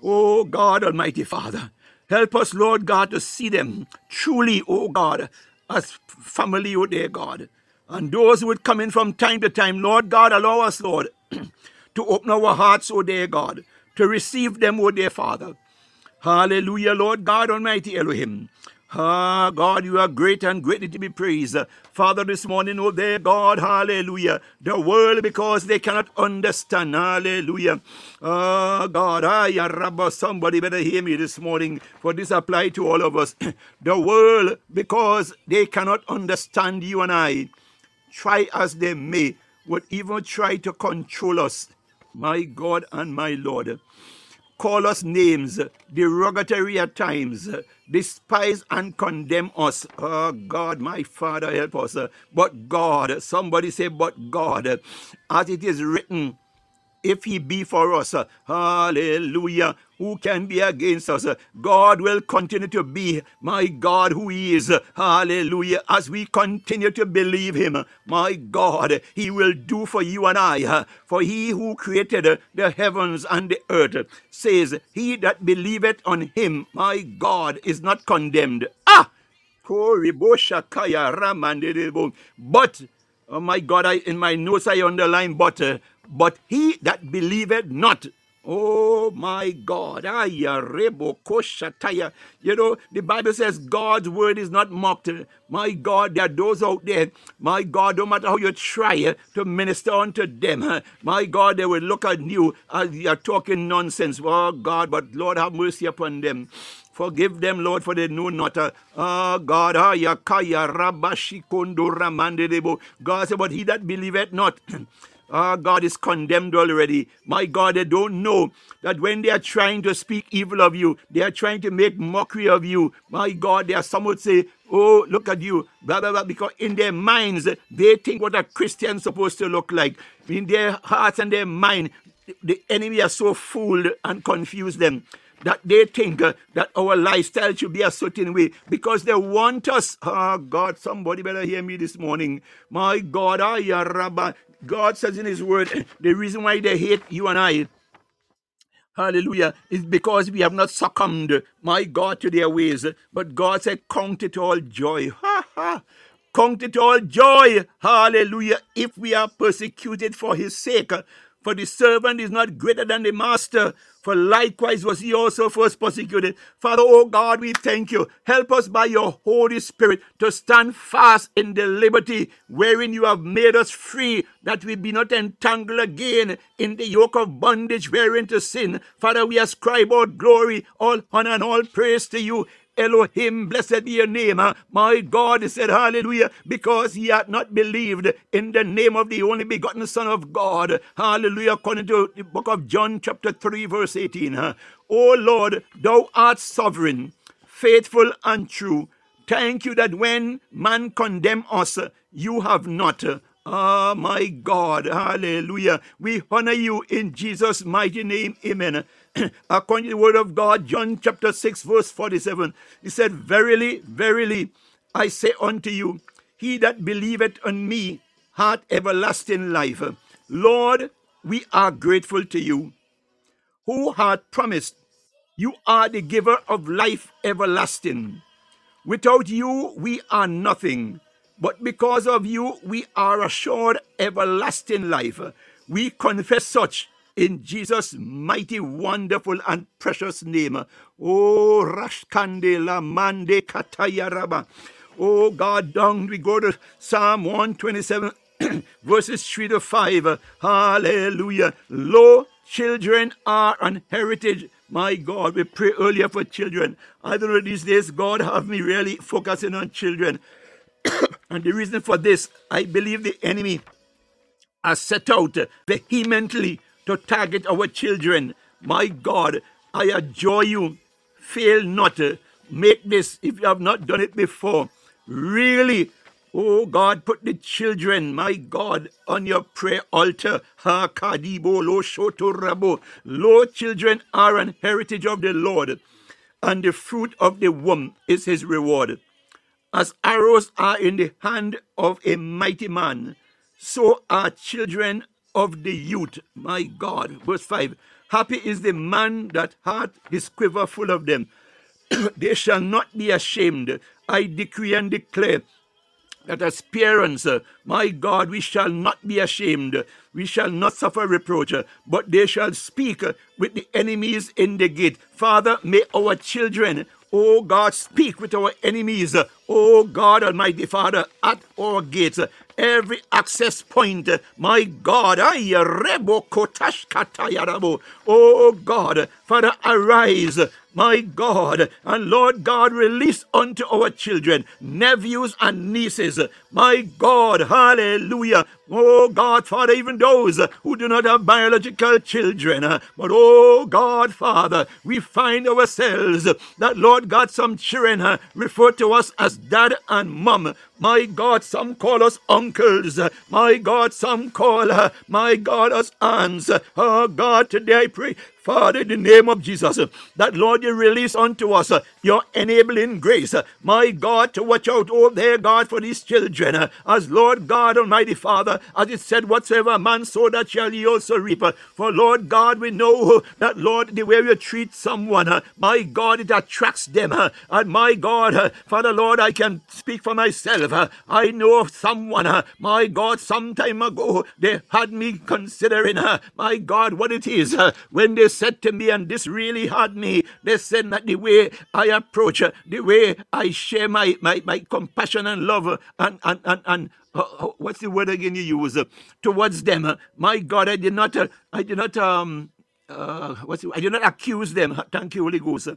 Oh God, Almighty Father, help us, Lord God, to see them truly, oh God, as family, oh dear God. And those who would come in from time to time, Lord God, allow us, Lord, to open our hearts, oh dear God, to receive them, oh dear Father. Hallelujah, Lord God Almighty Elohim. Ah, God, you are great and greatly to be praised. Father, this morning, oh dear God, hallelujah. The world, because they cannot understand, hallelujah. Ah, God, ah, ya Rabba, somebody better hear me this morning, for this apply to all of us. the world, because they cannot understand you and I, try as they may, would even try to control us, my God and my Lord call us names, derogatory at times, despise and condemn us. Oh God, my Father, help us. But God, somebody say, but God, as it is written, if he be for us, uh, hallelujah, who can be against us? God will continue to be my God who he is, hallelujah, as we continue to believe him, my God, he will do for you and I, uh, for he who created uh, the heavens and the earth says, he that believeth on him, my God, is not condemned. Ah! But, oh my God, I, in my notes I underline, but, but he that believeth not. Oh my God. Aya koshataya. You know, the Bible says God's word is not mocked. My God, there are those out there. My God, no matter how you try to minister unto them, my God, they will look at you as you're talking nonsense. Oh God, but Lord have mercy upon them. Forgive them, Lord, for they know not. Oh God, ah, yakaya. God said, but he that believeth not. Ah, God is condemned already. My God, they don't know that when they are trying to speak evil of you, they are trying to make mockery of you. My God, there are some would say, Oh, look at you, blah, blah, blah, because in their minds, they think what a Christian supposed to look like. In their hearts and their mind, the enemy are so fooled and confused them that they think uh, that our lifestyle should be a certain way because they want us. Oh God, somebody better hear me this morning. My God, ah, ya Rabba. God says in His Word, the reason why they hate you and I, hallelujah, is because we have not succumbed, my God, to their ways. But God said, Count it all joy. Ha ha. Count it all joy, hallelujah, if we are persecuted for his sake. For the servant is not greater than the master, for likewise was he also first persecuted. Father, oh God, we thank you. Help us by your Holy Spirit to stand fast in the liberty wherein you have made us free, that we be not entangled again in the yoke of bondage wherein to sin. Father, we ascribe all glory, all honor, and all praise to you Elohim, blessed be your name. My God, said, Hallelujah, because he had not believed in the name of the only begotten Son of God. Hallelujah, according to the book of John, chapter 3, verse 18. Uh, O Lord, thou art sovereign, faithful, and true. Thank you that when man condemn us, you have not. Ah, my God, hallelujah. We honor you in Jesus' mighty name, amen. According to the word of God, John chapter 6, verse 47, he said, Verily, verily, I say unto you, he that believeth on me hath everlasting life. Lord, we are grateful to you, who hath promised, you are the giver of life everlasting. Without you, we are nothing. But because of you, we are assured everlasting life. We confess such in Jesus' mighty, wonderful, and precious name. Oh, Rashkande la mande katayaraba. Oh God, down we go to Psalm 127, verses 3 to 5. Hallelujah. Lo, children are an heritage. My God, we pray earlier for children. I don't know these days, God have me really focusing on children. and the reason for this, I believe the enemy has set out vehemently to target our children. My God, I adjure you, fail not. Make this if you have not done it before. Really, oh God, put the children, my God, on your prayer altar. Ha kadibo lo shoto rabo. Lord, children are an heritage of the Lord and the fruit of the womb is his reward. As arrows are in the hand of a mighty man, so are children of the youth. My God. Verse 5 Happy is the man that hath his quiver full of them. they shall not be ashamed. I decree and declare that as parents, uh, my God, we shall not be ashamed. We shall not suffer reproach, uh, but they shall speak uh, with the enemies in the gate. Father, may our children, oh God, speak with our enemies, uh, oh God, Almighty Father, at our gates. Every access point, my God, ay, rebo kotash katayarabo. oh God, Father, arise, my God, and Lord God, release unto our children, nephews and nieces, my God, hallelujah. Oh God, Father, even those who do not have biological children, but oh God, Father, we find ourselves that, Lord God, some children refer to us as dad and mom. My God, some call us uncles. My God, some call, uh, my God, us aunts. Oh God, today I pray Father, in the name of Jesus, uh, that Lord, you release unto us uh, your enabling grace. My God, to watch out, oh there, God, for these children. As Lord God, Almighty Father, as it said, whatsoever man sow, that shall he also reap. For Lord God, we know that, Lord, the way you treat someone, my God, it attracts them. And my God, Father, Lord, I can speak for myself. Uh, I know of someone, uh, my God, some time ago, they had me considering, uh, my God, what it is uh, when they said to me, and this really had me, they said that the way I approach, uh, the way I share my, my, my compassion and love uh, and, and, and, and uh, uh, what's the word again you use uh, towards them? uh, my God, I did not, uh, I did not, um, uh, what's it, I did not accuse them. Thank you, Holy Ghost. uh,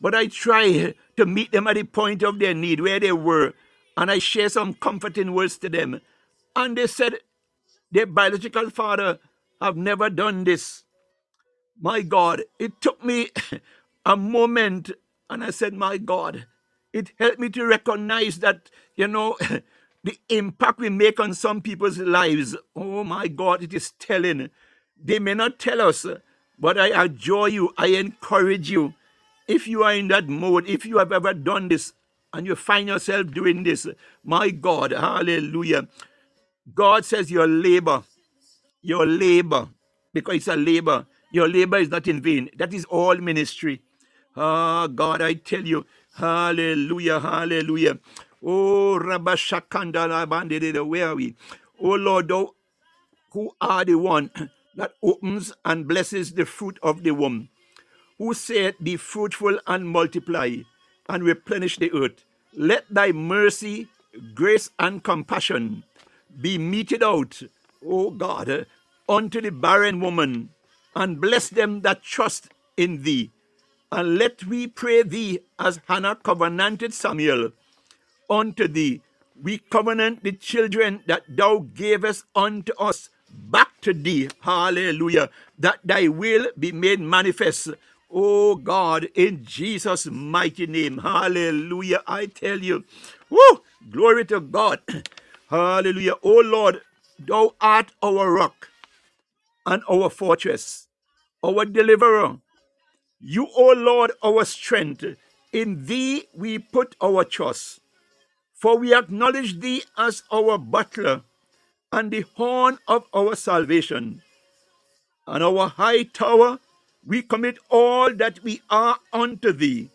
But I try to meet them at the point of their need where they were, and I share some comforting words to them. And they said their biological father have never done this. My God, it took me a moment and I said, My God, it helped me to recognize that, you know, the impact we make on some people's lives. Oh my God, it is telling. They may not tell us, but I adjure you, I encourage you. If you are in that mode, if you have ever done this and you find yourself doing this, my God, hallelujah. God says your labor your labor, because it's a labor, your labor is not in vain. That is all ministry. Ah, God, I tell you, hallelujah, hallelujah. Oh, Rabashakanda Labandede, where are we? Oh, Lord, thou who are the one that opens and blesses the fruit of the womb, who said, Be fruitful and multiply and replenish the earth. Let thy mercy, grace, and compassion be meted out, O God, unto the barren woman, and bless them that trust in thee. And let we pray thee as Hannah covenanted Samuel unto thee. We covenant the children that thou gavest unto us back to thee. Hallelujah. That thy will be made manifest. Oh God, in Jesus' mighty name. Hallelujah. I tell you. Woo! Glory to God. Hallelujah. Oh Lord, thou art our rock and our fortress, our deliverer. You, O Lord, our strength. In thee we put our trust. For we acknowledge thee as our butler and the horn of our salvation. And our high tower, we commit all that we are unto thee,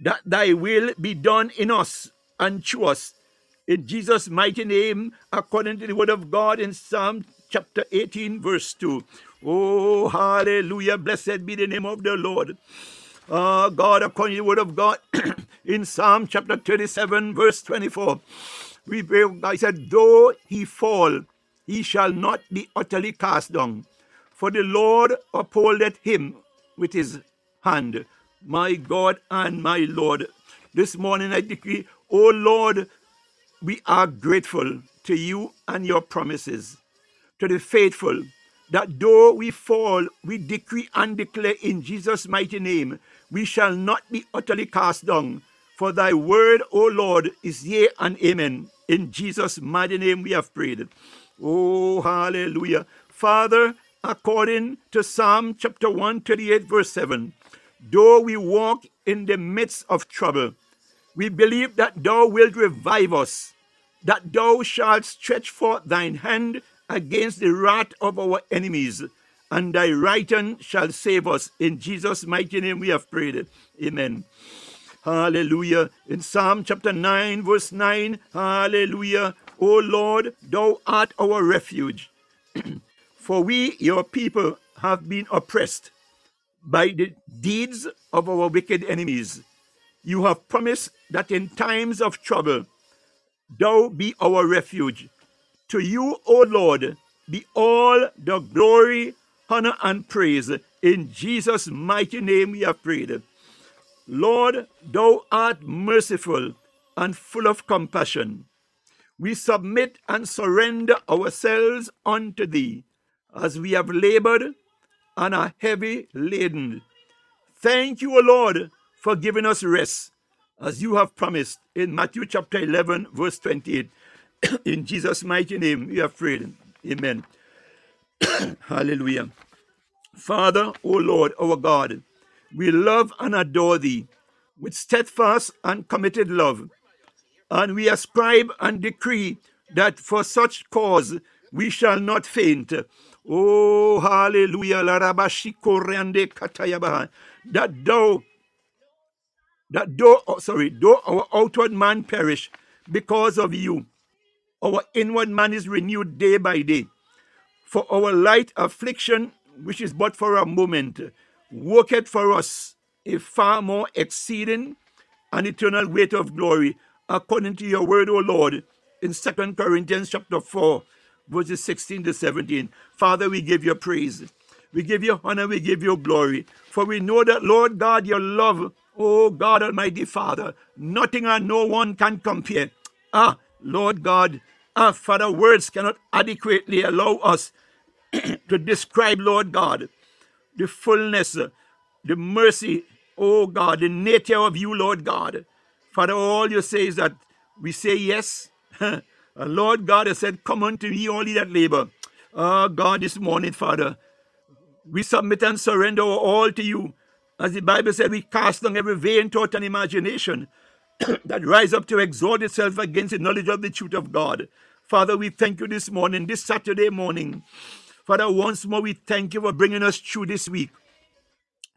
that thy will be done in us and through us. In Jesus' mighty name, according to the word of God in Psalm chapter 18, verse 2. Oh, hallelujah. Blessed be the name of the Lord. Uh, God, according to the word of God in Psalm chapter 37, verse 24, we I said, though he fall, he shall not be utterly cast down. For the Lord upholdeth him with his hand. My God and my Lord. This morning I decree, O Lord, we are grateful to you and your promises to the faithful, that though we fall, we decree and declare in Jesus' mighty name, we shall not be utterly cast down. For thy word, O Lord, is yea and amen. In Jesus' mighty name we have prayed. Oh, hallelujah. Father, according to Psalm chapter 138, verse 7, Though we walk in the midst of trouble, we believe that thou wilt revive us, that thou shalt stretch forth thine hand against the wrath of our enemies, and thy right hand shall save us. In Jesus' mighty name we have prayed. Amen. Hallelujah. In Psalm chapter 9, verse 9, hallelujah. O Lord, thou art our refuge. For we, your people, have been oppressed by the deeds of our wicked enemies. You have promised that in times of trouble, thou be our refuge. To you, O Lord, be all the glory, honor, and praise. In Jesus' mighty name we have prayed. Lord, thou art merciful and full of compassion. We submit and surrender ourselves unto thee as we have labored and are heavy laden. Thank you, O Lord, for giving us rest as you have promised in Matthew chapter 11, verse 28. in Jesus' mighty name, we are prayed. Amen. Hallelujah. Father, O Lord, our God, we love and adore thee with steadfast and committed love. And we ascribe and decree that for such cause we shall not faint. Oh, hallelujah. That thou, that though, oh, sorry, though our outward man perish because of you, our inward man is renewed day by day. For our light affliction, which is but for a moment, worketh for us a far more exceeding and eternal weight of glory, according to your word, O Lord, in Second Corinthians chapter 4, verses 16 to 17. Father, we give you praise. We give you honor, we give you glory. For we know that, Lord God, your love, oh God Almighty Father, nothing and no one can compare. Ah, Lord God, ah, Father, words cannot adequately allow us to describe, Lord God, the fullness, the mercy, oh God, the nature of you, Lord God. Father, all you say is that we say yes. and Lord God has said, Come unto me, all ye that labor. Oh God, this morning, Father, we submit and surrender all to you. As the Bible said, we cast down every vain thought and imagination that rise up to exalt itself against the knowledge of the truth of God. Father, we thank you this morning, this Saturday morning. Father, once more we thank you for bringing us through this week.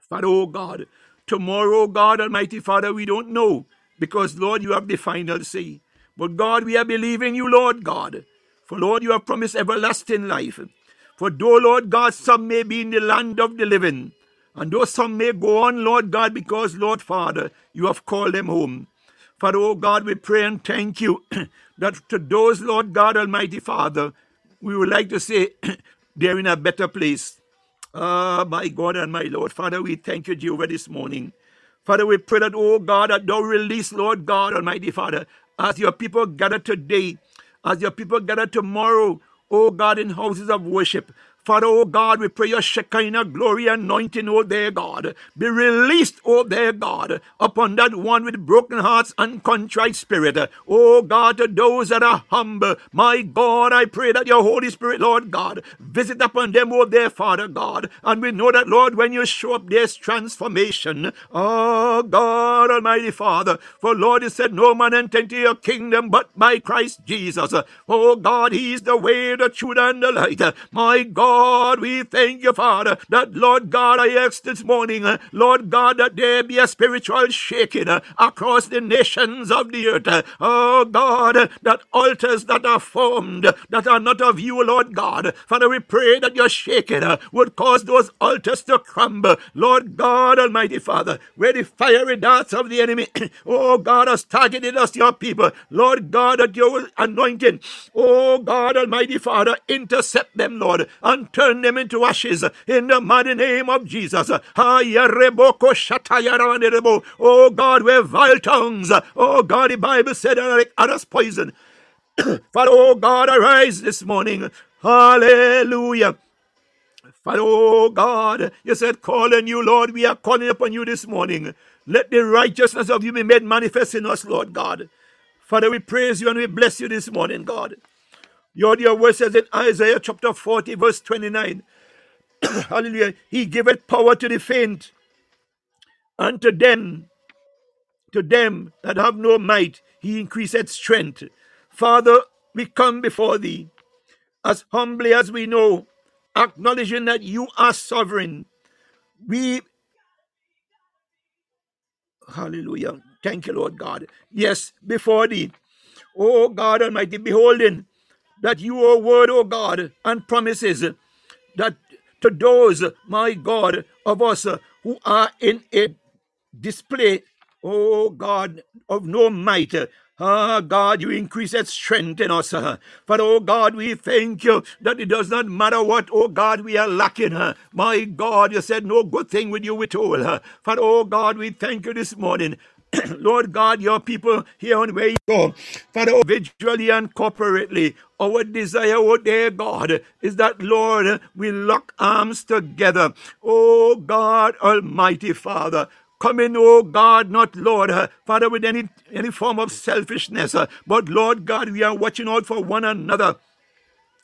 Father, oh God, tomorrow, oh God Almighty Father, we don't know because, Lord, you have the final say. But God, we are believing you, Lord God. For, Lord, you have promised everlasting life. For though, Lord God, some may be in the land of the living, and though some may go on, Lord God, because, Lord Father, you have called them home. Father, oh God, we pray and thank you that to those, Lord God Almighty Father, we would like to say they're in a better place. Ah, my God and my Lord. Father, we thank you, Jehovah, this morning. Father, we pray that, oh God, that thou release, Lord God Almighty Father, as your people gather today, as your people gather tomorrow, oh God, in houses of worship. Father, oh God, we pray your Shekinah glory anointing, oh there, God, be released, oh there, God, upon that one with broken hearts and contrite spirit. Oh God, to those that are humble, my God, I pray that your Holy Spirit, Lord God, visit upon them, oh there, Father God. And we know that, Lord, when you show up, there's transformation. Oh God, Almighty Father, for Lord, you said, No man enter into your kingdom but by Christ Jesus. Oh God, He's the way, the truth, and the light. My God, God, we thank you, Father, that Lord God, I ask this morning, uh, Lord God, that there be a spiritual shaking uh, across the nations of the earth. Uh, Oh God, that altars that are formed that are not of you, Lord God. Father, we pray that your shaking would cause those altars to crumble. Lord God, Almighty Father, where the fiery darts of the enemy, oh God, has targeted us, your people. Lord God, that your anointing, oh God, Almighty Father, intercept them, Lord, and turn them into ashes in the mighty name of Jesus. Oh God, we're vile tongues. Oh God, the Bible said are like others poison. Father, oh God, arise this morning. Hallelujah. Father, oh God, you said, calling you, Lord. We are calling upon you this morning. Let the righteousness of you be made manifest in us, Lord God. Father, we praise you and we bless you this morning, God. Your dear word says in Isaiah chapter 40, verse 29. Hallelujah. He giveth power to the faint, And to them, to them that have no might, he increaseth strength. Father, we come before thee as humbly as we know, acknowledging that you are sovereign. We, hallelujah. Thank you, Lord God. Yes, before thee, oh God Almighty, beholding that your word, oh God, and promises that to those, my God, of us who are in a display, oh God, of no might. Ah, God, you increase that strength in us. For, oh God, we thank you that it does not matter what, oh God, we are lacking. My God, you said no good thing with you withhold. uh. For, oh God, we thank you this morning. Lord God, your people here on where you go, Father, oh, individually and corporately, our desire, oh dear God, is that, Lord, we lock arms together. Oh God, Almighty Father, come in, oh God, not Lord, Father, with any any form of selfishness, but Lord God, we are watching out for one another.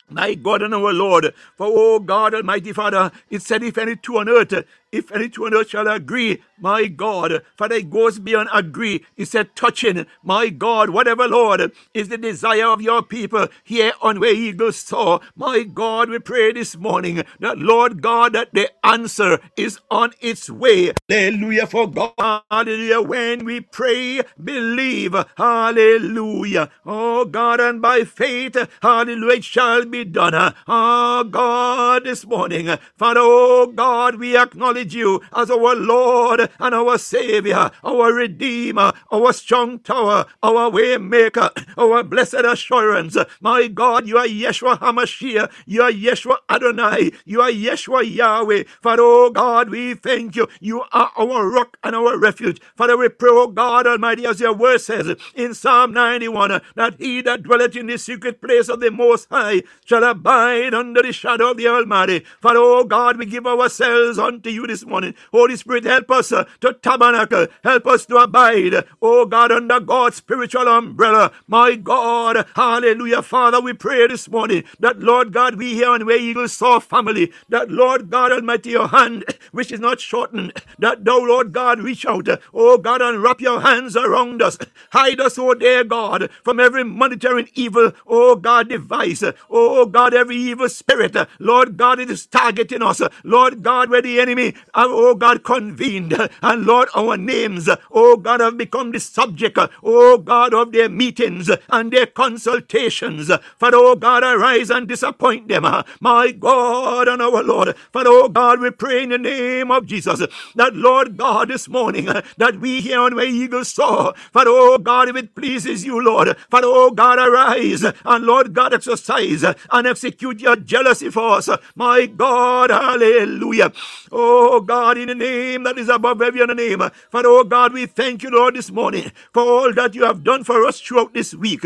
My God and our Lord, for oh God Almighty Father, it said, if any two on earth, if any two on earth shall agree, my God, Father, it goes beyond agree. It said, touching, my God, whatever, Lord, is the desire of your people here on where eagles soar. My God, we pray this morning that, Lord God, that the answer is on its way. Hallelujah, for God, hallelujah, when we pray, believe, hallelujah. Oh God, and by faith, hallelujah, it shall be done. Oh God, this morning, Father, oh God, we acknowledge you as our Lord and our Savior, our Redeemer, our strong tower, our waymaker, our blessed assurance. My God, you are Yeshua HaMashiach, you are Yeshua Adonai, you are Yeshua Yahweh. Father, oh God, we thank you. You are our rock and our refuge. Father, we pray, oh God Almighty, as your word says in Psalm 91, that he that dwelleth in the secret place of the Most High shall abide under the shadow of the Almighty. Father, oh God, we give ourselves unto you this morning. Holy Spirit, help us uh, to tabernacle. Help us to abide, oh God, under God's spiritual umbrella. My God, hallelujah. Father, we pray this morning that, Lord God, we here on Where Eagle Soar family, that, Lord God Almighty, your hand, which is not shortened, that thou, Lord God, reach out, oh God, and wrap your hands around us. Hide us, oh dear God, from every monitoring evil, oh God, device, oh God, every evil spirit, Lord God, it is targeting us, Lord God, where the enemy, oh God, convened, and Lord, our names, oh God, have become the subject, oh God, of their meetings and their consultations. For oh God, arise and disappoint them, my God and our Lord. For oh God, we pray in the name of Jesus that, Lord God, this morning, that we here on where eagles soar, For oh God, if it pleases you, Lord, For oh God, arise and Lord God, exercise and execute your jealousy for us, my God, hallelujah. Oh Oh God, in the name that is above every other name, Father, oh God, we thank you, Lord, this morning for all that you have done for us throughout this week.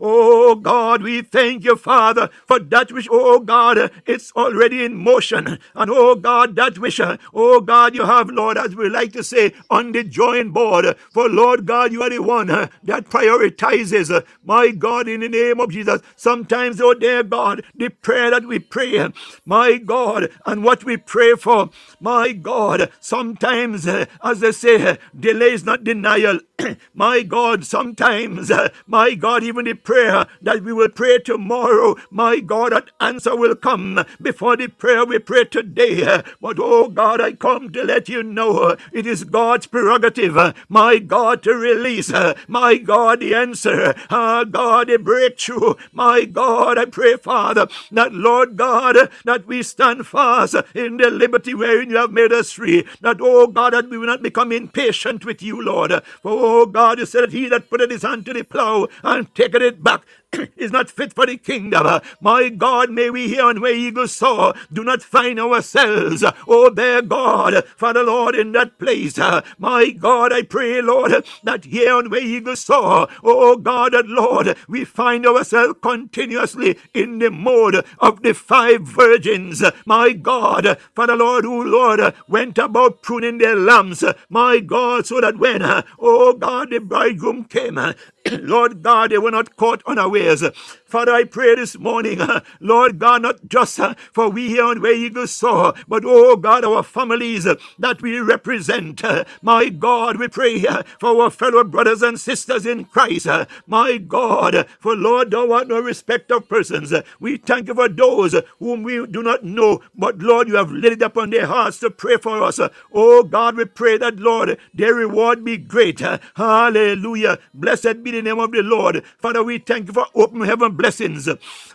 Oh God, we thank you, Father, for that which, oh God, it's already in motion. And oh God, that which, oh God, you have, Lord, as we like to say, on the drawing board. For Lord God, you are the one uh, that prioritizes, my God, in the name of Jesus. Sometimes, oh dear God, the prayer that we pray, my God, and what we pray for, my God, sometimes, uh, as they say, delay is not denial. my God, sometimes, uh, my God, even the prayer that we will pray tomorrow, my God, that answer will come. Before the prayer we pray today. But oh God, I come to let you know it is God's prerogative, my God, to release, my God, the answer, ah, God, the breakthrough, my God, I pray, Father, that Lord God, that we stand fast in the liberty wherein you have made us free, that oh God, that we will not become impatient with you, Lord. For oh God, you said that he that putteth his hand to the plow and taketh it back is not fit for the kingdom. My God, may we here on where eagles soar do not find ourselves, oh their God, Father Lord, in that place. My God, I pray, Lord, that here on where eagles soar, oh God, and Lord, we find ourselves continuously in the mode of the five virgins. My God, Father Lord, who Lord went about pruning their lambs. My God, so that when, oh God, the bridegroom came, Lord God, they were not caught unawares. Father, I pray this morning, uh, Lord God, not just uh, for we here on Where Eagles Soar, but oh God, our families uh, that we represent. Uh, my God, we pray uh, for our fellow brothers and sisters in Christ. Uh, my God, for Lord, thou art no respect of persons. We thank you for those whom we do not know, but Lord, you have laid it upon their hearts to pray for us. Oh God, we pray that, Lord, their reward be great. Hallelujah. Blessed be the name of the Lord. Father, we thank you for open heaven blessings.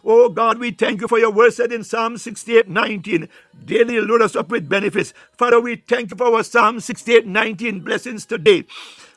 Oh God, we thank you for your word said in Psalm 68 19. Daily load us up with benefits. Father, we thank you for our Psalm 68 19 blessings today.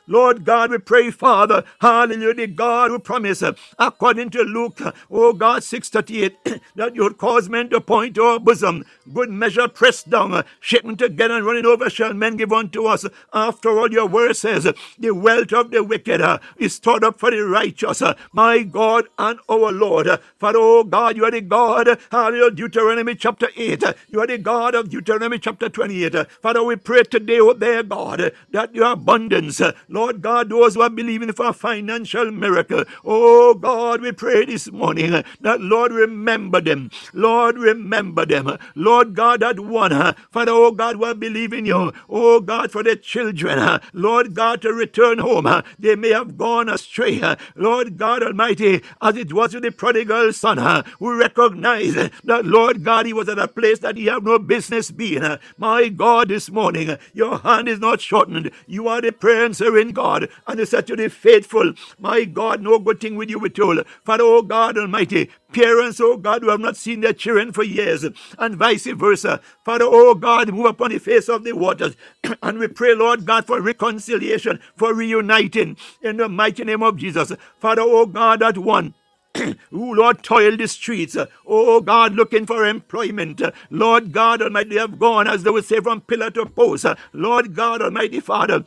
Lord God, we pray, Father, hallelujah, God who promised, uh, according to Luke, uh, oh God, 638, that you would cause men to point to our bosom, good measure pressed down, uh, shaken together and running over shall men give unto us. After all, your word says, the wealth of the wicked is stored up for the righteous. my God and our Lord. Father, oh God, you are the God, hallelujah, Deuteronomy chapter 8. uh, You are the God of Deuteronomy chapter 28. Uh, Father, we pray today, oh there, God, that your abundance, Lord God, those who are believing for a financial miracle, oh God, we pray this morning that, Lord, remember them. Lord, remember them. Lord God, that one, Father, oh God, who are believing you, oh God, for their children, Lord God, to return home. They may have gone astray. Lord God Almighty, as it was with the prodigal son, who recognized uh, that, Lord God, he was at a place that he had no business being. My God, this morning, your hand is not shortened. You are the prayer answering God, and you said to the faithful, My God, no good thing with you withhold. Father, oh God Almighty, parents, oh God, who have not seen their children for years, and vice versa. Father, oh God, move upon the face of the waters. and we pray, Lord God, for reconciliation, for reuniting in the mighty name of Jesus. Father, oh God, that one. who, Lord, toil the streets. Oh, God, looking for employment. Lord God Almighty, have gone, as they would say, from pillar to post. Lord God Almighty, Father,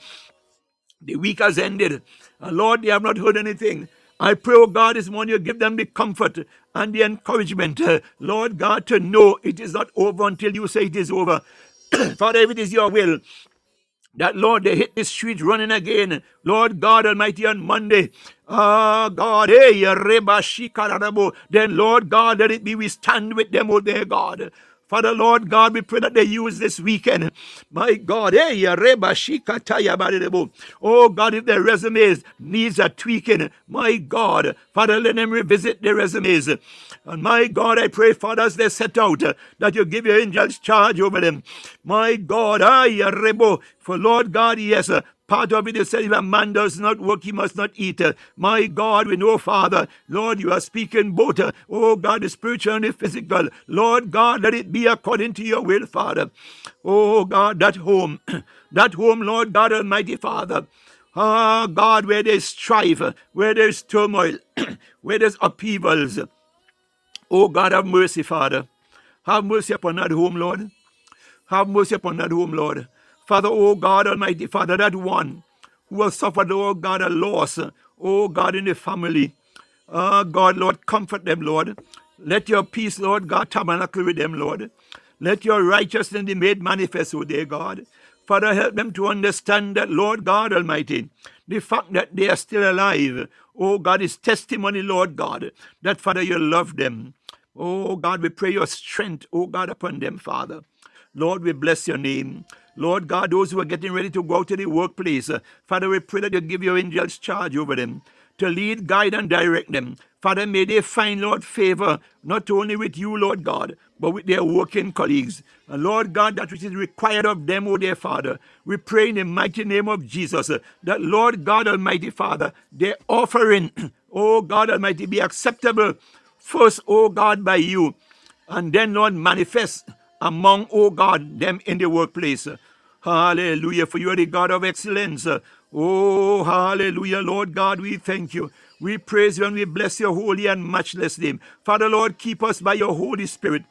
the week has ended. And Lord, they have not heard anything. I pray, oh God, this morning you give them the comfort and the encouragement, uh, Lord God, to know it is not over until you say it is over. Father, if it is your will, that Lord, they hit the streets running again. Lord God Almighty on Monday. Ah, God, hey, reba shikarabo. Then, Lord God, let it be we stand with them, oh dear God. Father, Lord God, we pray that they use this weekend. My God, hey, oh God, if their resumes needs a tweaking, my God, Father, let them revisit their resumes. And my God, I pray, Father, as they set out, that you give your angels charge over them. My God, ay, rebo, for Lord God, yes, Part of it is said, if a man does not work, he must not eat. Uh, My God, we know, Father, Lord, you are speaking both, uh, oh God, the spiritual and the physical. Lord God, let it be according to your will, Father. Oh God, that home, that home, Lord God Almighty, Father. Ah, God, where there's strife, where there's turmoil, where there's upheavals. Oh God, have mercy, Father. Have mercy upon that home, Lord. Have mercy upon that home, Lord. Father, oh God Almighty, Father, that one who has suffered, oh God, a loss, oh God, in the family. Oh God, Lord, comfort them, Lord. Let your peace, Lord God, tabernacle with them, Lord. Let your righteousness be made manifest, O dear God. Father, help them to understand that, Lord God Almighty, the fact that they are still alive, oh God, is testimony, Lord God, that, Father, you love them. Oh God, we pray your strength, oh God, upon them, Father. Lord, we bless your name. Lord God, those who are getting ready to go to the workplace, uh, Father, we pray that you give your angels charge over them to lead, guide, and direct them. Father, may they find, Lord, favor not only with you, Lord God, but with their working colleagues. And Lord God, that which is required of them, O dear Father, we pray in the mighty name of Jesus uh, that, Lord God Almighty Father, their offering, O God Almighty, be acceptable first, O God, by you, and then, Lord, manifest among, oh God, them in the workplace. Hallelujah, for you are the God of excellence. Oh, hallelujah, Lord God, we thank you. We praise you and we bless your holy and matchless name. Father, Lord, keep us by your Holy Spirit.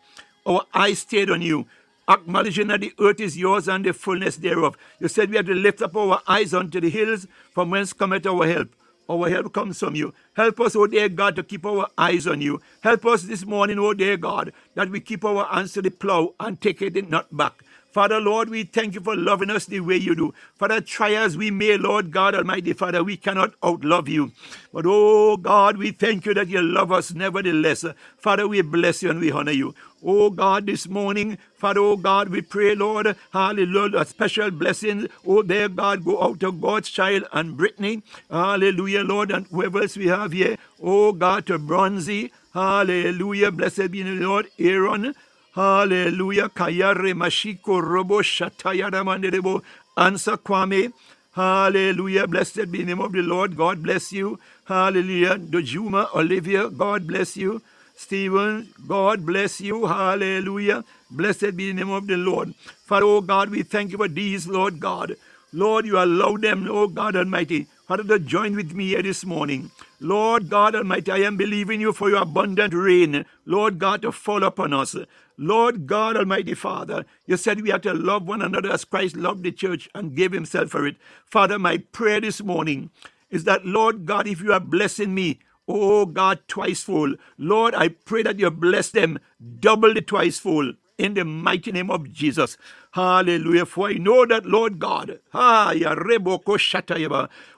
Our eyes stayed on you, acknowledging that the earth is yours and the fullness thereof. You said we have to lift up our eyes unto the hills from whence cometh our help. Our help comes from you. Help us, oh dear God, to keep our eyes on you. Help us this morning, oh dear God, that we keep our hands to the plow and take it not back. Father, Lord, we thank you for loving us the way you do. Father, try as we may, Lord God Almighty, Father, we cannot outlove you. But oh God, we thank you that you love us nevertheless. Father, we bless you and we honor you. Oh God, this morning, Father, oh God, we pray, Lord, hallelujah, a special blessing. Oh, there, God, go out to God's child and Brittany. Hallelujah, Lord, and whoever else we have here. Oh God, to Bronzy. Hallelujah, blessed be the Lord, Aaron. Hallelujah. Kayare mashiko robo shatayara manderebo. Answer Kwame. Hallelujah. Blessed be the name of the Lord. God bless you. Hallelujah. Dojuma, Olivia, God bless you. Stephen, God bless you. Hallelujah. Blessed be the name of the Lord. Father, oh God, we thank you for these, Lord God. Lord, you allow them, oh God Almighty, Father, to join with me here this morning. Lord God Almighty, I am believing you for your abundant rain, Lord God, to fall upon us. Lord God Almighty Father, you said we have to love one another as Christ loved the church and gave himself for it. Father, my prayer this morning is that, Lord God, if you are blessing me, oh God, twice full, Lord, I pray that you bless them double the twice full in the mighty name of Jesus. Hallelujah. For I know that, Lord God, ah,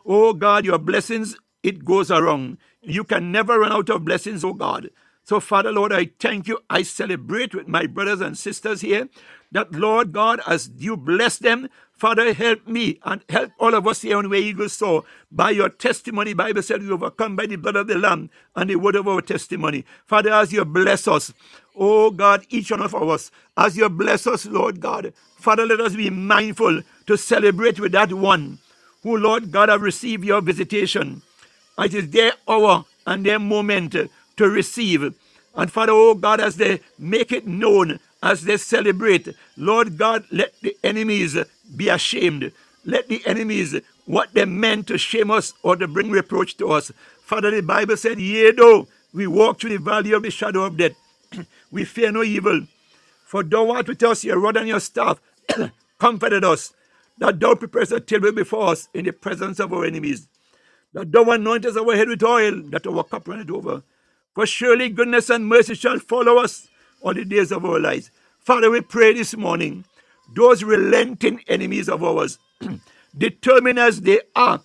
oh God, your blessings, it goes around. You can never run out of blessings, oh God. So, Father, Lord, I thank you. I celebrate with my brothers and sisters here that, Lord God, as you bless them, Father, help me and help all of us here on Where Eagles Soar. By your testimony, Bible said we overcome by the blood of the Lamb and the word of our testimony. Father, as you bless us, oh God, each one of us, as you bless us, Lord God, Father, let us be mindful to celebrate with that one who, Lord God, have received your visitation. It is their hour and their moment to receive. And Father, oh God, as they make it known, as they celebrate, Lord God, let the enemies be ashamed. Let the enemies, what they meant to shame us or to bring reproach to us. Father, the Bible said, Yea, though we walk through the valley of the shadow of death, we fear no evil. For thou art with us, your rod and your staff comforted us, that thou preparest a table before us in the presence of our enemies, that thou anointest our head with oil, that our cup runneth over. For surely goodness and mercy shall follow us all the days of our lives. Father, we pray this morning, those relenting enemies of ours, determined as they are,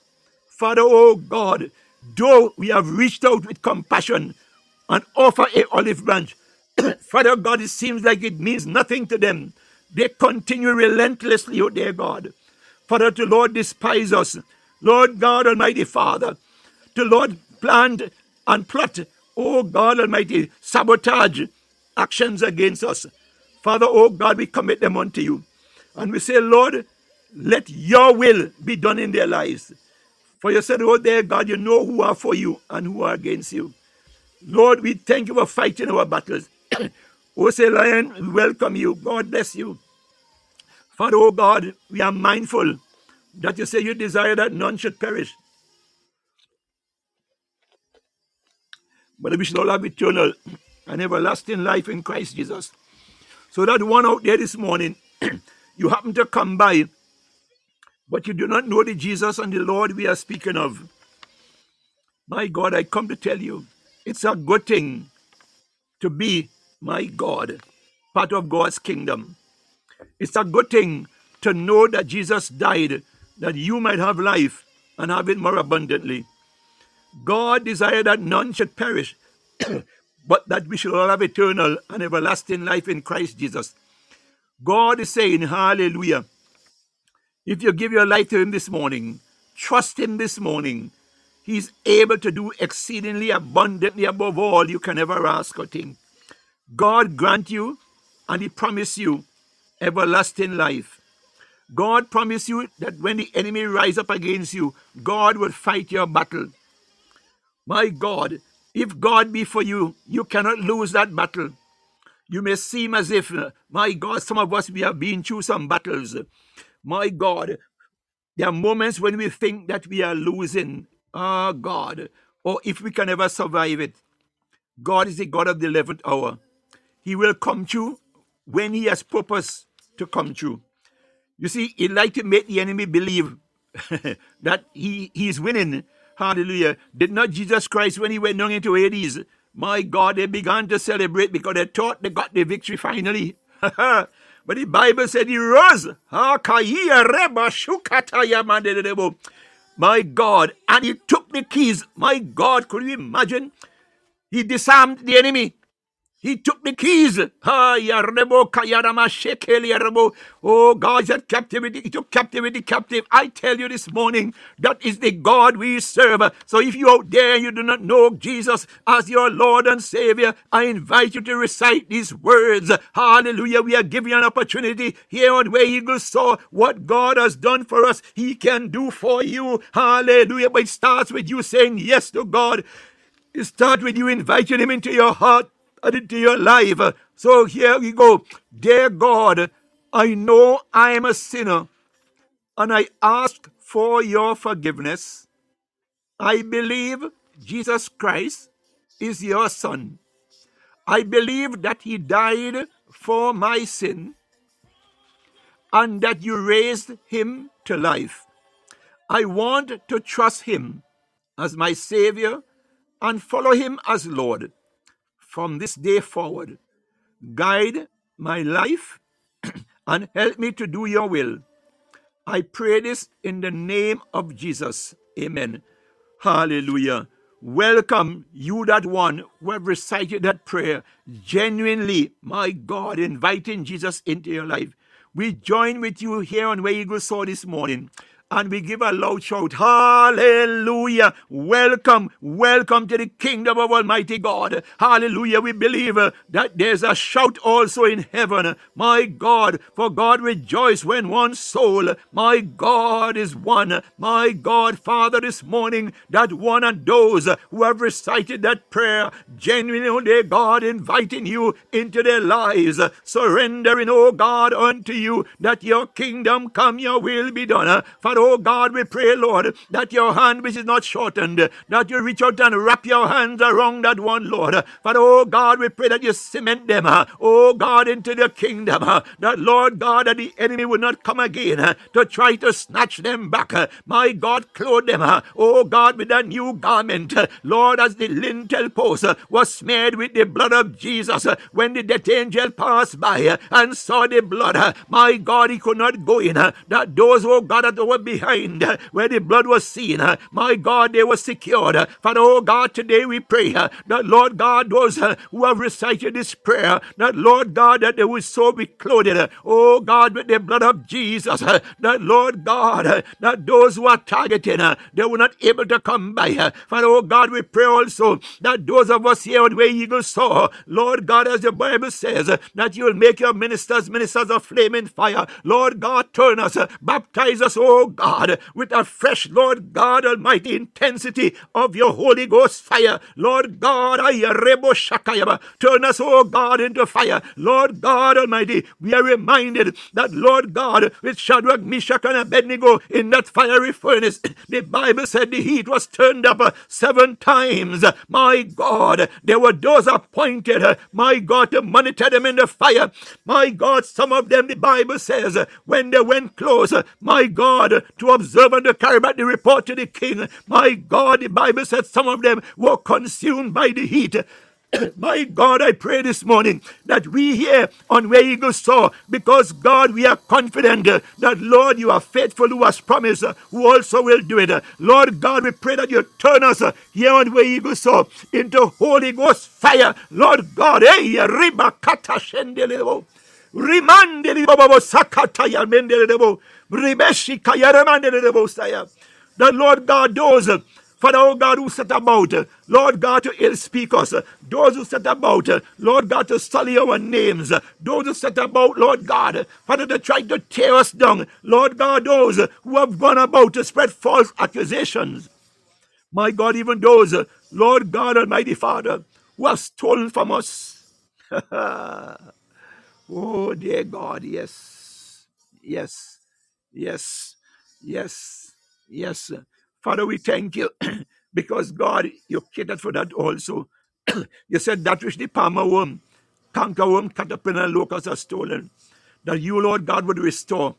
Father, oh God, though we have reached out with compassion and offer a olive branch, Father God, it seems like it means nothing to them. They continue relentlessly, oh dear God. Father, to Lord despise us. Lord God Almighty Father, to Lord plant and plot, oh God Almighty, sabotage actions against us. Father, oh God, we commit them unto you. And we say, Lord, let your will be done in their lives. For you said, oh dear God, you know who are for you and who are against you. Lord, we thank you for fighting our battles. oh, say, Lion, we welcome you. God bless you. Father, oh God, we are mindful that you say you desire that none should perish, but we should all have eternal and everlasting life in Christ Jesus. So that one out there this morning, you happen to come by, but you do not know the Jesus and the Lord we are speaking of. My God, I come to tell you, it's a good thing to be, my God, part of God's kingdom. It's a good thing to know that Jesus died that you might have life and have it more abundantly. God desired that none should perish, but that we should all have eternal and everlasting life in Christ Jesus. God is saying, Hallelujah. If you give your life to Him this morning, trust Him this morning, He's able to do exceedingly abundantly above all you can ever ask or think. God grant you and He promise you everlasting life. God promise you that when the enemy rise up against you, God will fight your battle. My God, if God be for you, you cannot lose that battle. You may seem as if, uh, my God, some of us we have been through some battles. My God, there are moments when we think that we are losing. Ah, God, or if we can ever survive it. God is the God of the 11th hour. He will come true when He has purpose to come true. You see, He like to make the enemy believe that he, he is winning Hallelujah. Did not Jesus Christ, when he went down into Hades, my God, they began to celebrate because they thought they got the victory finally. But the Bible said he rose. My God. And he took the keys. My God, could you imagine? He disarmed the enemy. He took the keys. Ah, shekel. Oh, God said captivity. He took captivity captive. I tell you this morning, that is the God we serve. So if you out there and you do not know Jesus as your Lord and Savior, I invite you to recite these words. Hallelujah. We are giving an opportunity here on Where Eagle soar what God has done for us. He can do for you. Hallelujah. But it starts with you saying yes to God. It starts with you inviting Him into your heart into your life. So here we go. Dear God, I know I am a sinner and I ask for your forgiveness. I believe Jesus Christ is your son. I believe that he died for my sin and that you raised him to life. I want to trust him as my savior and follow him as Lord from this day forward. Guide my life and help me to do your will. I pray this in the name of Jesus. Amen. Hallelujah. Welcome, you that one who have recited that prayer genuinely, my God, inviting Jesus into your life. We join with you here on Where Eagles Soar this morning and we give a loud shout, Hallelujah! Welcome, welcome to the kingdom of Almighty God. Hallelujah! We believe uh, that there's a shout also in heaven. My God, for God rejoice when one soul, my God, is one. My God, Father, this morning, that one and those who have recited that prayer, genuinely, oh dear God, inviting you into their lives, surrendering, oh God, unto you, that your kingdom come, your will be done. Father, oh God, we pray, Lord, that your hand which is not shortened, that you reach out and wrap your hands around that one, Lord. Father, oh God, we pray that you cement them, oh God, into the kingdom. That, Lord God, that the enemy will not come again to try to snatch them back. My God, clothe them, oh God, with a new garment. Lord, as the lintel post was smeared with the blood of Jesus, when the death angel passed by and saw the blood, my God, he could not go in. That those, oh God, that were behind uh, where the blood was seen, uh, my God, they were secured. Father, oh God, today we pray uh, that, Lord God, those uh, who have recited this prayer, that, Lord God, that they will so be clothed, uh, oh God, with the blood of Jesus, uh, that, Lord God, that those who are targeted, they were not able to come by. Father, oh God, we pray also that those of us here on Where Eagle soar, Lord God, as the Bible says, that you will make your ministers ministers of flaming fire. Lord God, turn us, baptize us, oh God, with a fresh, Lord God Almighty, intensity of your Holy Ghost fire. Lord God. Turn us, O God, into fire. Lord God Almighty, we are reminded that, Lord God, with Shadrach, Meshach, and Abednego in that fiery furnace, the Bible said the heat was turned up uh, seven times. My God, there were those appointed, uh, my God, to monitor them in the fire. My God, some of them, the Bible says, uh, when they went close, my God, to observe and to carry back the report to the king, my God, the Bible said some of them were consumed by the heat. My God, I pray this morning that we here on Where Eagles Soar, because God, we are confident that Lord, you are faithful who has promised, who also will do it. Lord God, we pray that you turn us here on Where Eagles Soar into Holy Ghost fire. Lord God, hey, riba kata shendelebo. Sakata ya mendelebo. The Lord God, those Father, oh God, who set about, Lord God, to ill speak us, those who set about, Lord God, to sully our names, those who set about, Lord God, Father, to try to tear us down, Lord God, those who have gone about to spread false accusations, my God, even those, Lord God, Almighty Father, who have stolen from us. oh, dear God, yes, yes, yes, yes, yes. Father, we thank you because, God, you catered for that also. you said that which the palmerworm, canker worm, caterpillar, and locust are stolen, that you, Lord God, would restore.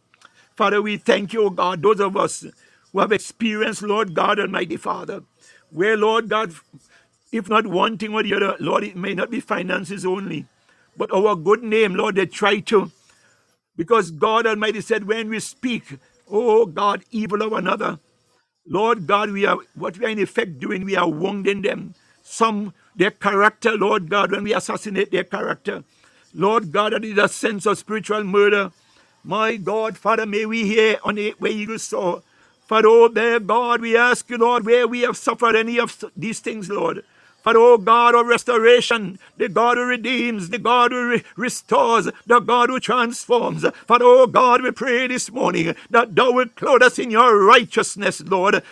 Father, we thank you, O God, those of us who have experienced, Lord God, Almighty Father, where, Lord God, if not one thing or the other, Lord, it may not be finances only, but our good name, Lord, they try to. Because God Almighty said, when we speak, oh God, evil of another, Lord God, we are what we are in effect doing, we are wounding them. Some their character, Lord God, when we assassinate their character. Lord God, that is a sense of spiritual murder. My God, Father, may we hear on the way you saw. Father, oh there, God, we ask you, Lord, where we have suffered any of these things, Lord. Father, oh God of restoration, the God who redeems, the God who re- restores, the God who transforms. Father, oh God, we pray this morning that thou wilt clothe us in your righteousness, Lord.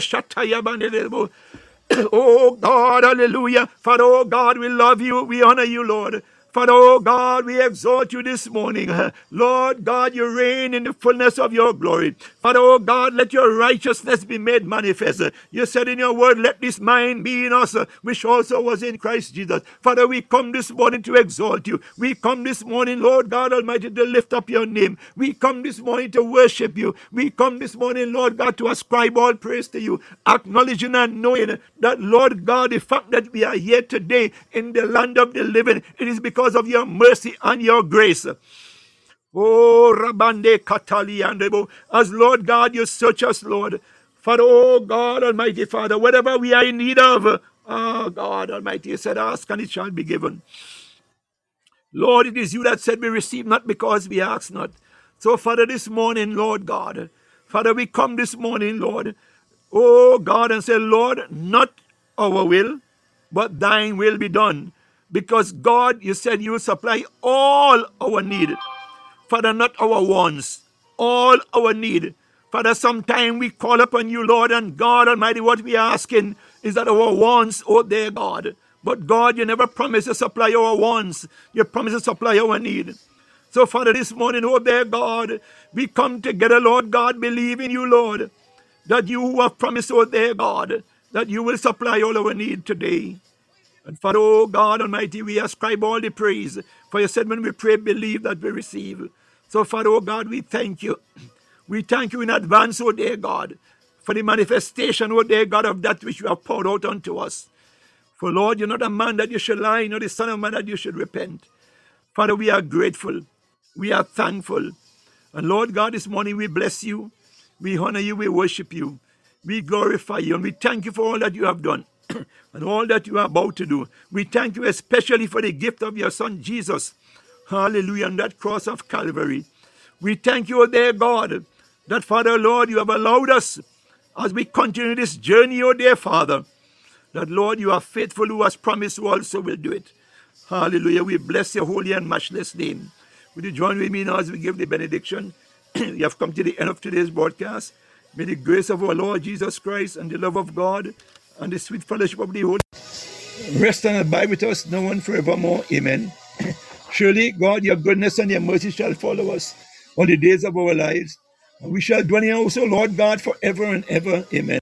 Shataya bandelebo. oh God, hallelujah. Father, oh God, we love you. We honor you, Lord. Father, oh God, we exalt you this morning. Lord God, you reign in the fullness of your glory. Father, oh God, let your righteousness be made manifest. You said in your word, let this mind be in us, which also was in Christ Jesus. Father, we come this morning to exalt you. We come this morning, Lord God Almighty, to lift up your name. We come this morning to worship you. We come this morning, Lord God, to ascribe all praise to you, acknowledging and knowing that, Lord God, the fact that we are here today in the land of the living, it is because of your mercy and your grace. Oh, Rabande Katali Andebo. As Lord God, you search us, Lord. Father, oh God Almighty Father, whatever we are in need of, oh God Almighty, you said, ask and it shall be given. Lord, it is you that said we receive not because we ask not. So, Father, this morning, Lord God, Father, we come this morning, Lord, oh God, and say, Lord, not our will, but thine will be done. Because God, you said you will supply all our need. Father, not our wants, all our need. Father, sometime we call upon you, Lord, and God Almighty, what we are asking is that our wants, oh dear God. But God, you never promise to supply our wants. You promise to supply our need. So, Father, this morning, oh dear God, we come together, Lord God, believing you, Lord, that you have promised, oh dear God, that you will supply all our need today. And Father, oh God Almighty, we ascribe all the praise. For you said when we pray, believe that we receive. So, Father, oh God, we thank you. We thank you in advance, oh dear God, for the manifestation, oh dear God, of that which you have poured out unto us. For Lord, you're not a man that you should lie, nor the son of man that you should repent. Father, we are grateful. We are thankful. And Lord God, this morning we bless you. We honor you. We worship you. We glorify you. And we thank you for all that you have done and all that you are about to do. We thank you especially for the gift of your son Jesus. Hallelujah. On that cross of Calvary. We thank you, dear God, that Father, Lord, you have allowed us as we continue this journey, O dear Father, that Lord, you are faithful who has promised who also will do it. Hallelujah. We bless your holy and matchless name. Would you join with me now as we give the benediction? we have come to the end of today's broadcast. May the grace of our Lord Jesus Christ and the love of God and the sweet fellowship of the Holy rest and abide with us no one forevermore. Amen. Surely, God, your goodness and your mercy shall follow us all the days of our lives. And we shall dwell in your house, O Lord God, forever and ever. Amen.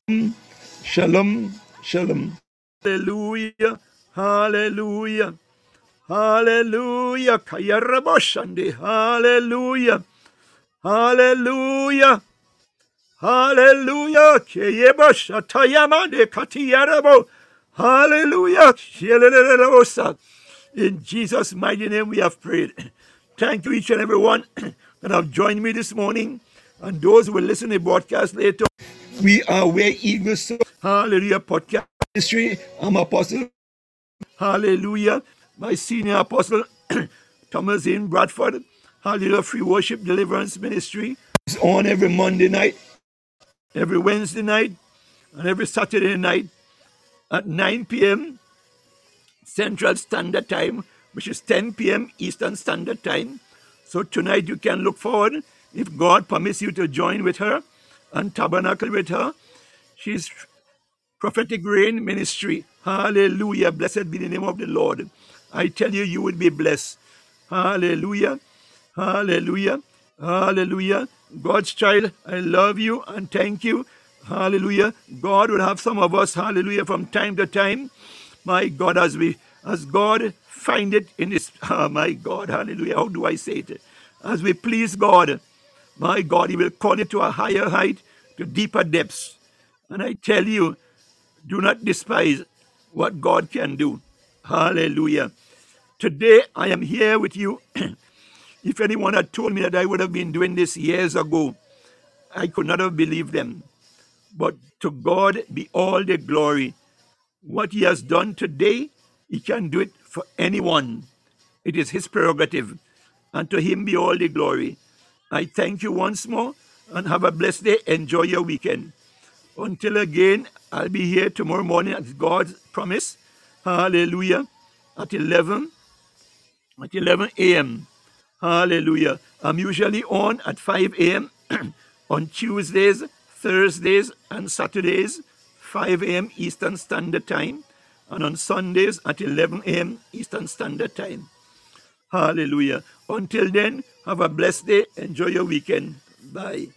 Shalom. Shalom. Hallelujah. Hallelujah. Hallelujah. Hallelujah. Hallelujah. Hallelujah. Hallelujah. Keyeboshatayamande katiyarabo. Hallelujah. Shelelelebosa. In Jesus' mighty name we have prayed. Thank you each and every one that have joined me this morning and those who will listen to the broadcast later. We are where eagles soar. Hallelujah. Podcast ministry. I'm Apostle. Hallelujah. My senior apostle, Thomas in Bradford. Hallelujah. Free Worship Deliverance Ministry. It's on every Monday night, every Wednesday night, and every Saturday night at 9 p.m. Central Standard Time, which is 10 p.m. Eastern Standard Time. So tonight you can look forward, if God permits you to join with her and tabernacle with her. She's prophetic rain ministry. Hallelujah. Blessed be the name of the Lord. I tell you, you will be blessed. Hallelujah. Hallelujah. Hallelujah. God's child, I love you and thank you. Hallelujah. God will have some of us, hallelujah, from time to time. My God, as we as God find it in his oh my God, hallelujah. How do I say it? As we please God, my God, He will call it to a higher height, to deeper depths. And I tell you, do not despise what God can do. Hallelujah. Today I am here with you. If anyone had told me that I would have been doing this years ago, I could not have believed them. But to God be all the glory. What He has done today, He can do it for anyone. It is His prerogative. And to Him be all the glory. I thank you once more and have a blessed day. Enjoy your weekend. Until again, I'll be here tomorrow morning at God's promise. Hallelujah. At 11, at 11 a.m. Hallelujah. I'm usually on at 5 a.m. on Tuesdays, Thursdays, and Saturdays, 5 a.m. Eastern Standard Time, and on Sundays at 11 a.m. Eastern Standard Time. Hallelujah. Until then, have a blessed day. Enjoy your weekend. Bye.